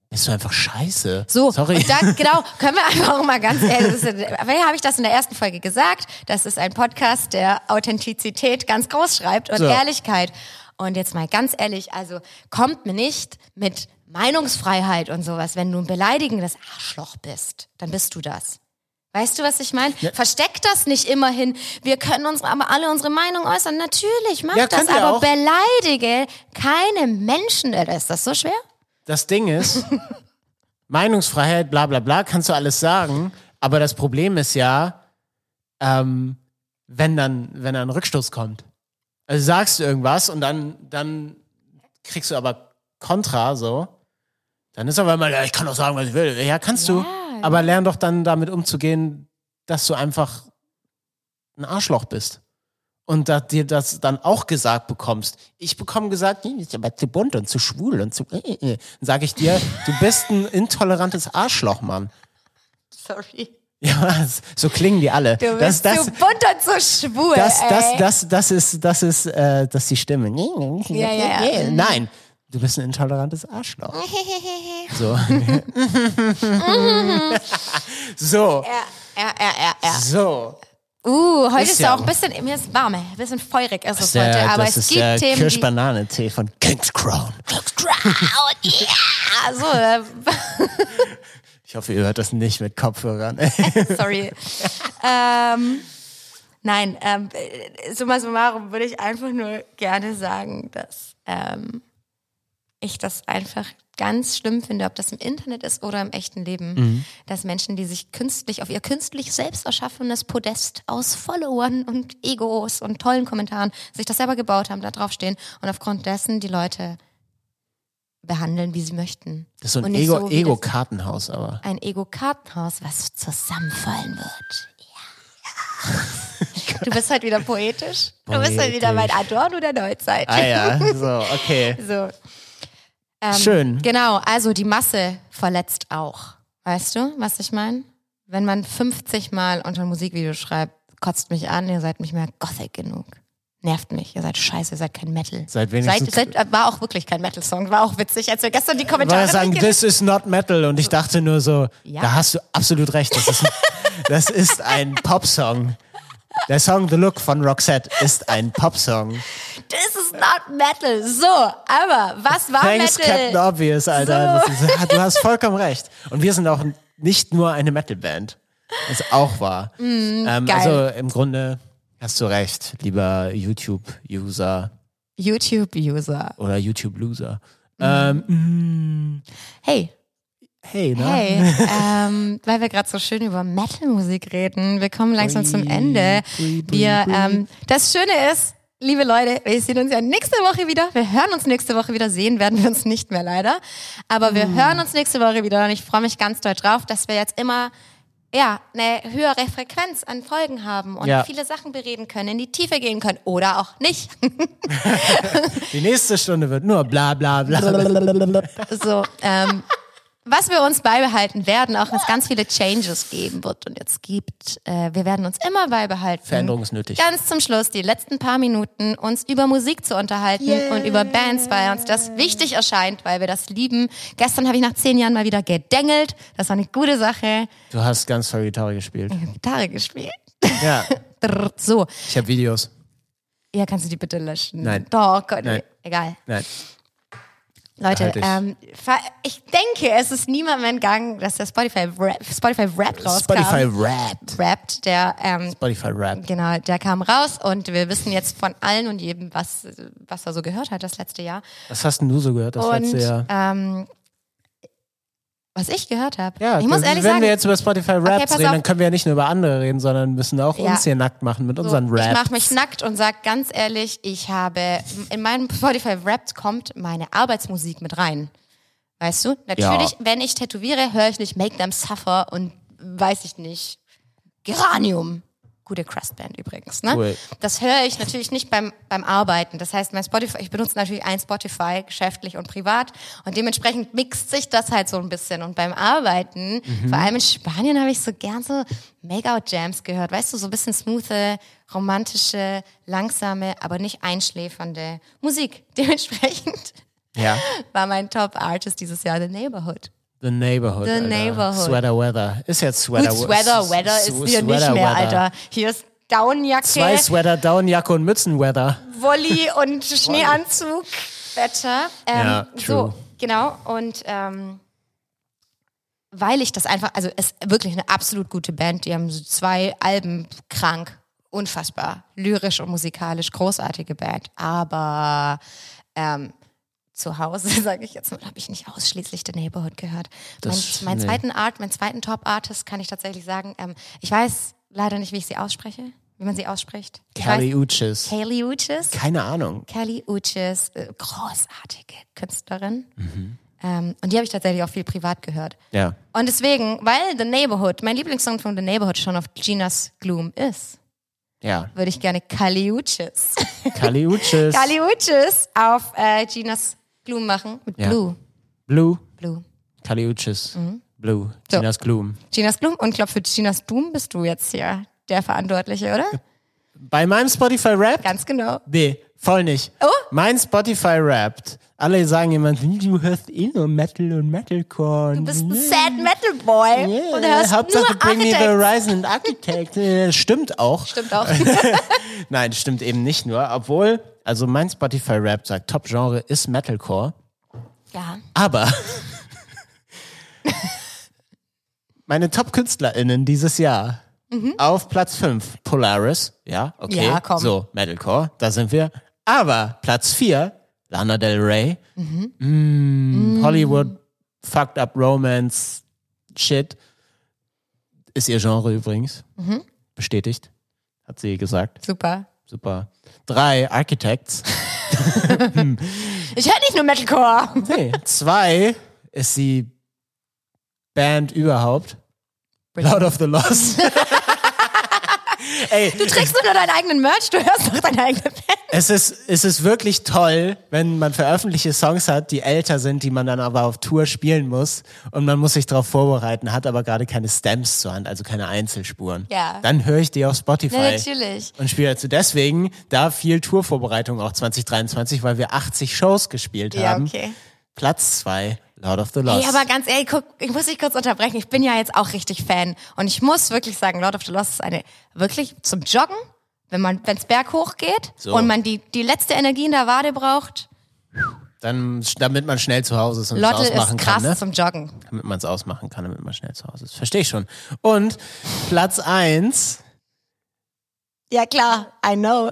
bist du einfach scheiße. So, Sorry. da, (laughs) genau, können wir einfach auch mal ganz ehrlich, ist, habe ich das in der ersten Folge gesagt, das ist ein Podcast, der Authentizität ganz groß schreibt und So. Ehrlichkeit. Und jetzt mal ganz ehrlich, also kommt mir nicht mit Meinungsfreiheit und sowas, wenn du ein beleidigendes Arschloch bist, dann bist du das. Weißt du, was ich meine? Versteck das nicht immerhin. Wir können uns aber alle unsere Meinung äußern. Natürlich, mach Ja, das, aber auch. beleidige keine Menschen. Alter, Ist das so schwer? Das Ding ist, (laughs) Meinungsfreiheit, bla bla bla, kannst du alles sagen, aber das Problem ist ja, ähm, wenn dann, wenn dann ein Rückstoß kommt. Also sagst du irgendwas und dann, dann kriegst du aber Kontra, so. Dann ist aber immer, ja, ich kann doch sagen, was ich will. Ja, kannst du. Ja, Aber lern doch dann damit umzugehen, dass du einfach ein Arschloch bist. Und dass dir das dann auch gesagt bekommst. Ich bekomme gesagt, nee, ist aber zu bunt und zu schwul und zu. Äh, äh. Dann sage ich dir, du bist ein intolerantes Arschloch, Mann. Sorry. (laughs) Ja, so klingen die alle. Du das, bist das, so bunt und so schwul. das, das, ey. das, das ist, das ist, äh, das ist die Stimme. Ja, ja, ja. Nein, du bist ein intolerantes Arschloch. (laughs) So. (laughs) so. Ja, ja, ja, ja. So. Uh, heute Ist ist, ja auch ein bisschen, mir ist warm, ein bisschen feurig ist es heute, aber das es gibt der Themen. Kirschbananentee von King's Crown. Crowd, yeah! So, äh, Ich hoffe, ihr hört das nicht mit Kopfhörern. (laughs) sorry. ähm, nein, ähm, äh, summa summarum würde ich einfach nur gerne sagen, dass ähm, ich das einfach ganz schlimm finde, ob das im Internet ist oder im echten Leben, Mhm. dass Menschen, die sich künstlich auf ihr künstlich selbst erschaffenes Podest aus Followern und Egos und tollen Kommentaren sich das selber gebaut haben, da draufstehen und aufgrund dessen die Leute behandeln, wie sie möchten. Das ist so ein nicht Ego- so, Ego-Kartenhaus, aber. ein Ego-Kartenhaus, was zusammenfallen wird. Ja. Du bist halt wieder poetisch. Du bist halt wieder mein Adorno der Neuzeit. Ah ja, so, okay. (laughs) So. Ähm, Schön. Genau, also die Masse verletzt auch. Weißt du, was ich meine? Wenn man 50 Mal unter ein Musikvideo schreibt, kotzt mich an, ihr seid nicht mehr Gothic genug. Nervt mich, ihr seid scheiße, ihr seid keid Metal. Seid wenigstens- Seid, seid, war auch wirklich kein Metal-Song, war auch witzig, als wir gestern die Ich Kommentare wollte sagen, this is not metal. Und ich dachte nur so, Ja. da hast du absolut recht. Das ist, (laughs) das ist ein Popsong. Der Song The Look von Roxette ist ein Popsong. This is not metal. So, aber was war Thanks, Metal? Captain Obvious, Alter. Das ist, du hast vollkommen recht. Und wir sind auch nicht nur eine Metalband. Das ist auch wahr. ähm, Mm, geil. also im Grunde hast du recht, lieber YouTube-User YouTube-User. oder YouTube-Loser. Ähm, Hey, hey, ne? hey, (laughs) ähm, weil wir gerade so schön über Metal-Musik reden, wir kommen langsam zum Ende. Wir, ähm, das Schöne ist, liebe Leute, wir sehen uns ja nächste Woche wieder. Wir hören uns nächste Woche wieder. Sehen werden wir uns nicht mehr leider. Aber wir hören uns nächste Woche wieder und ich freue mich ganz doll drauf, dass wir jetzt immer ja, eine höhere Frequenz an Folgen haben und Ja. viele Sachen bereden können, in die Tiefe gehen können oder auch nicht. (laughs) Die nächste Stunde wird nur bla bla bla. (laughs) So, ähm, was wir uns beibehalten werden, auch wenn es ganz viele Changes geben wird und jetzt gibt, äh, wir werden uns immer beibehalten. Veränderung ist nötig. Ganz zum Schluss, die letzten paar Minuten, uns über Musik zu unterhalten und über Bands, weil uns das wichtig erscheint, weil wir das lieben. Gestern habe ich nach zehn Jahren mal wieder gedengelt. Das war eine gute Sache. Du hast ganz toll Gitarre gespielt. Ich habe Gitarre gespielt. Ja, (laughs) So, ich habe Videos. ja, kannst du die bitte löschen? Nein. Doch, Gott, Nein. egal. Nein. Leute, ähm, ich denke, es ist niemandem entgangen, dass der Spotify Rap, Spotify Rap rauskam. Spotify Rap. Rapped, der, ähm, Spotify Rap. genau, der kam raus und wir wissen jetzt von allen und jedem, was, was er so gehört hat das letzte Jahr. Was hast denn du so gehört das und letzte Jahr? ähm, was ich gehört habe. Ja, ich muss wenn ehrlich wir sagen, jetzt über Spotify Raps pass reden, auf. dann können wir ja nicht nur über andere reden, sondern müssen auch Ja. uns hier nackt machen mit unseren so, Raps. ich mache mich nackt und sag ganz ehrlich, ich habe in meinem Spotify Wrapped kommt meine Arbeitsmusik mit rein. Weißt du? Natürlich, Ja. wenn ich tätowiere, höre ich nicht Make Them Suffer und weiß ich nicht Geranium. Gute Crustband übrigens, ne? Cool. Das höre ich natürlich nicht beim, beim Arbeiten. Das heißt, mein Spotify, ich benutze natürlich ein Spotify, geschäftlich und privat. Und dementsprechend mixt sich das halt so ein bisschen. Und beim Arbeiten, Mhm. vor allem in Spanien, habe ich so gern so Make-out-Jams gehört. Weißt du, so ein bisschen smoothe, romantische, langsame, aber nicht einschläfernde Musik. (laughs) Dementsprechend ja. war mein Top-Artist dieses Jahr The Neighborhood. The Neighborhood. The Alter. Neighborhood. Sweater Weather. Ist jetzt Sweater Gut, Sweater, Weather ist hier nicht mehr, Weather. Alter. Hier ist Downjacke. Zwei Sweater, Downjacke und Mützenweather. Wolli und Schneeanzug, Wetter. Ähm, Ja, so, true. genau. Und ähm, weil ich das einfach, also es ist wirklich eine absolut gute Band. Die haben so zwei Alben krank, unfassbar, lyrisch und musikalisch, großartige Band. Aber ähm, zu Hause, (laughs) sage ich jetzt mal, habe ich nicht ausschließlich The Neighborhood gehört. Mein, Das- mein nee. zweiten Art, mein zweiten Top-Artist kann ich tatsächlich sagen. Ähm, ich weiß leider nicht, wie ich sie ausspreche, wie man sie ausspricht. Kelly Uchis. Kaylee Uchis. Keine Ahnung. Kelly Uchis, äh, großartige Künstlerin. Ähm, und die habe ich tatsächlich auch viel privat gehört. Ja. Und deswegen, weil The Neighborhood, mein Lieblingssong von The Neighborhood schon auf Ginas Gloom ist, Ja. würde ich gerne Kali Uchis. Kelly (laughs) Uchis. Kali Uchis auf äh, Ginas Gloom machen mit Ja. Blue. Blue. Blue. Kelly Uchis. Blue. Mhm. So. Ginas Gloom. Ginas Gloom. Und ich glaube, für Ginas Doom bist du jetzt hier der Verantwortliche, oder? Bei meinem Spotify Rap? Ganz genau. Nee, voll nicht. Oh? Mein Spotify rappt. Alle sagen jemand, du hörst eh nur Metal und Metalcore. Du bist ein Sad Metal Boy Yeah, und hörst Hauptsache nur Bring Me the Architects. Horizon und Architect. (laughs) Äh, Stimmt auch. Stimmt auch. (laughs) Nein, stimmt eben nicht nur. Obwohl, also mein Spotify Rap sagt, Top-Genre ist Metalcore. ja. Aber (laughs) meine Top-KünstlerInnen dieses Jahr auf Platz 5, Polaris, ja, okay, Ja, komm. so, Metalcore, da sind wir. Aber Platz 4, Lana Del Rey. Mm, Hollywood, fucked up Romance, Shit. Ist ihr Genre übrigens. Bestätigt. Hat sie gesagt. Super. Super. Drei, Architects. (laughs) Ich höre nicht nur Metalcore. Nee. Zwei ist die Band überhaupt. Lord of the Lost. (laughs) Ey, Du trägst nur deinen eigenen Merch, du hörst noch deine eigene Band. es ist, es ist wirklich toll, wenn man veröffentlichte Songs hat, die älter sind, die man dann aber auf Tour spielen muss und man muss sich darauf vorbereiten, hat aber gerade keine Stems zur Hand, also keine Einzelspuren. Ja. Dann höre ich die auf Spotify. Ja, natürlich. Und spiele dazu deswegen da viel Tourvorbereitung auch 2023, weil wir 80 Shows gespielt Ja, haben. okay. Platz zwei, Lord of the Lost. Ey, aber ganz ehrlich, guck, ich muss dich kurz unterbrechen. Ich bin ja jetzt auch richtig Fan. Und ich muss wirklich sagen, Lord of the Lost ist eine, wirklich zum Joggen, wenn man, wenn's berghoch geht So. und man die, die letzte Energie in der Wade braucht. Dann, damit man schnell zu Hause ist und es Lotte ausmachen ist krass kann. Ne? zum Joggen. Damit man es ausmachen kann, damit man schnell zu Hause ist. Verstehe ich schon. Und Platz eins, Ja, klar. I know.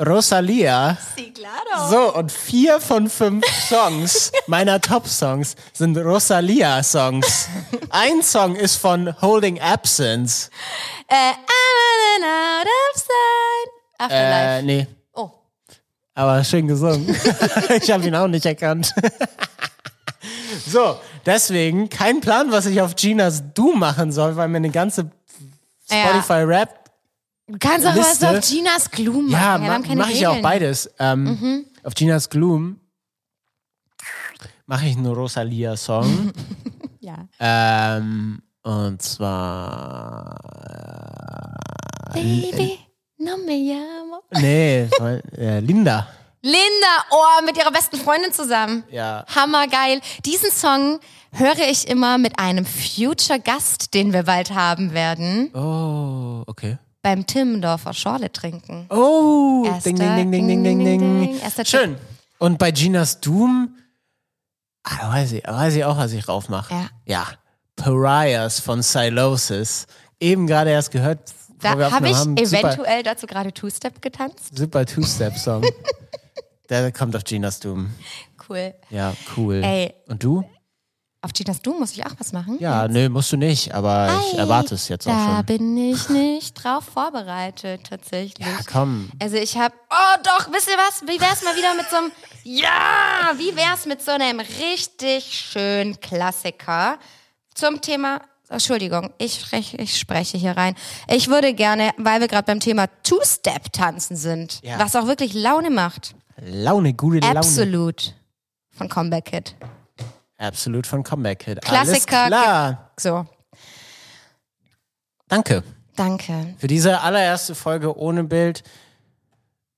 Rosalia. Sí, claro. So, und vier von fünf Songs (laughs) meiner Top-Songs sind Rosalia-Songs. Ein Song ist von Holding Absence. Äh, I'm out of sight. Afterlife. Äh, nee, oh. aber schön gesungen. (laughs) ich habe ihn auch nicht erkannt. (laughs) so, deswegen kein Plan, was ich auf Ginas Du machen soll, weil mir eine ganze. Spotify-Rap Du kannst auch Liste. was auf Ginas Gloom machen. Ja, ma keine mache ich auch Regeln. beides. Ähm, Mhm. Auf Ginas Gloom mache ich einen Rosalia-Song. (laughs) Ja. ähm, und zwar. Baby, no me llamo. Nee, äh, Linda. Linda, oh, mit ihrer besten Freundin zusammen. Ja. Hammergeil. Diesen Song höre ich immer mit einem Future-Gast, den wir bald haben werden, Oh, okay beim Timmendorfer Schorle trinken. Oh, ding, ding, ding, ding, ding, ding, ding. Schön. Und bei Ginas Doom, ah, da weiß ich, weiß ich auch, was ich raufmache. Ja. ja. Pariahs von Silosis. Eben gerade erst gehört. Da habe ich eventuell super, dazu gerade Two-Step getanzt. Super Two-Step-Song. (laughs) Der kommt auf Ginas Doom. Cool. Ja, cool. Ey. Und du? Auf Ginas Du muss ich auch was machen? Ja, nö, musst du nicht, aber ich erwarte es jetzt auch Da schon. bin ich nicht drauf vorbereitet, tatsächlich. Ja, komm. Also ich habe, oh doch, wisst ihr was? Wie wär's mal wieder mit so einem, ja, wie wär's mit so einem richtig schönen Klassiker zum Thema, Entschuldigung, ich, sprech- ich spreche hier rein. Ich würde gerne, weil wir gerade beim Thema Two-Step tanzen sind, Ja. was auch wirklich Laune macht, Laune, gute Laune. Absolut von Comeback Kid. Absolut von Comeback Hit. Klassiker. Alles klar. So, Danke danke. für diese allererste Folge ohne Bild.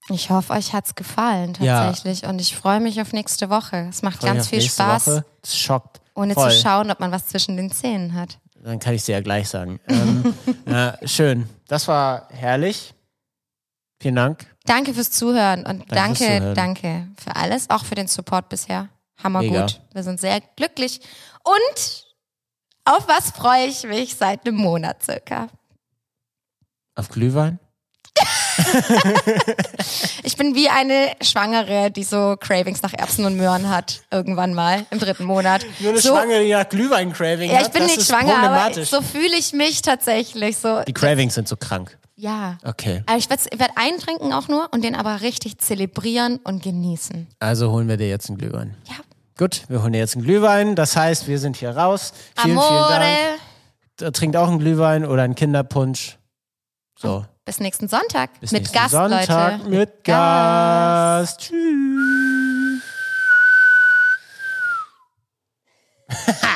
Ich hoffe, euch hat's gefallen Ja. tatsächlich und ich freue mich auf nächste Woche. Es macht ganz viel Spaß, Woche. Das schockt. ohne Voll. zu schauen, ob man was zwischen den Zähnen hat. Dann kann ich dir ja gleich sagen. ähm, (laughs) ja, schön. Das war herrlich. Vielen Dank. Danke fürs Zuhören und Danke fürs danke, Zuhören. danke für alles, auch für den Support bisher. Hammergut. Mega. Wir sind sehr glücklich. Und auf was freue ich mich seit einem Monat circa? Auf Glühwein? (laughs) Ich bin wie eine Schwangere, die so Cravings nach Erbsen und Möhren hat, irgendwann mal im dritten Monat. Nur eine so, Schwangere, die nach Glühwein-Craving Ja, hat. ich bin das nicht schwanger, aber so fühle ich mich tatsächlich. So, die Cravings sind so krank. Ja. Okay. Aber ich werde werd einen trinken auch nur und den aber richtig zelebrieren und genießen. Also holen wir dir jetzt einen Glühwein. Ja. Gut, wir holen dir jetzt einen Glühwein. Das heißt, wir sind hier raus. Vielen, Amore. vielen Dank. Da Trinkt auch einen Glühwein oder einen Kinderpunsch. So. Bis nächsten Sonntag. Bis mit nächsten Gast, Sonntag Leute. mit Gast. Tschüss. (laughs)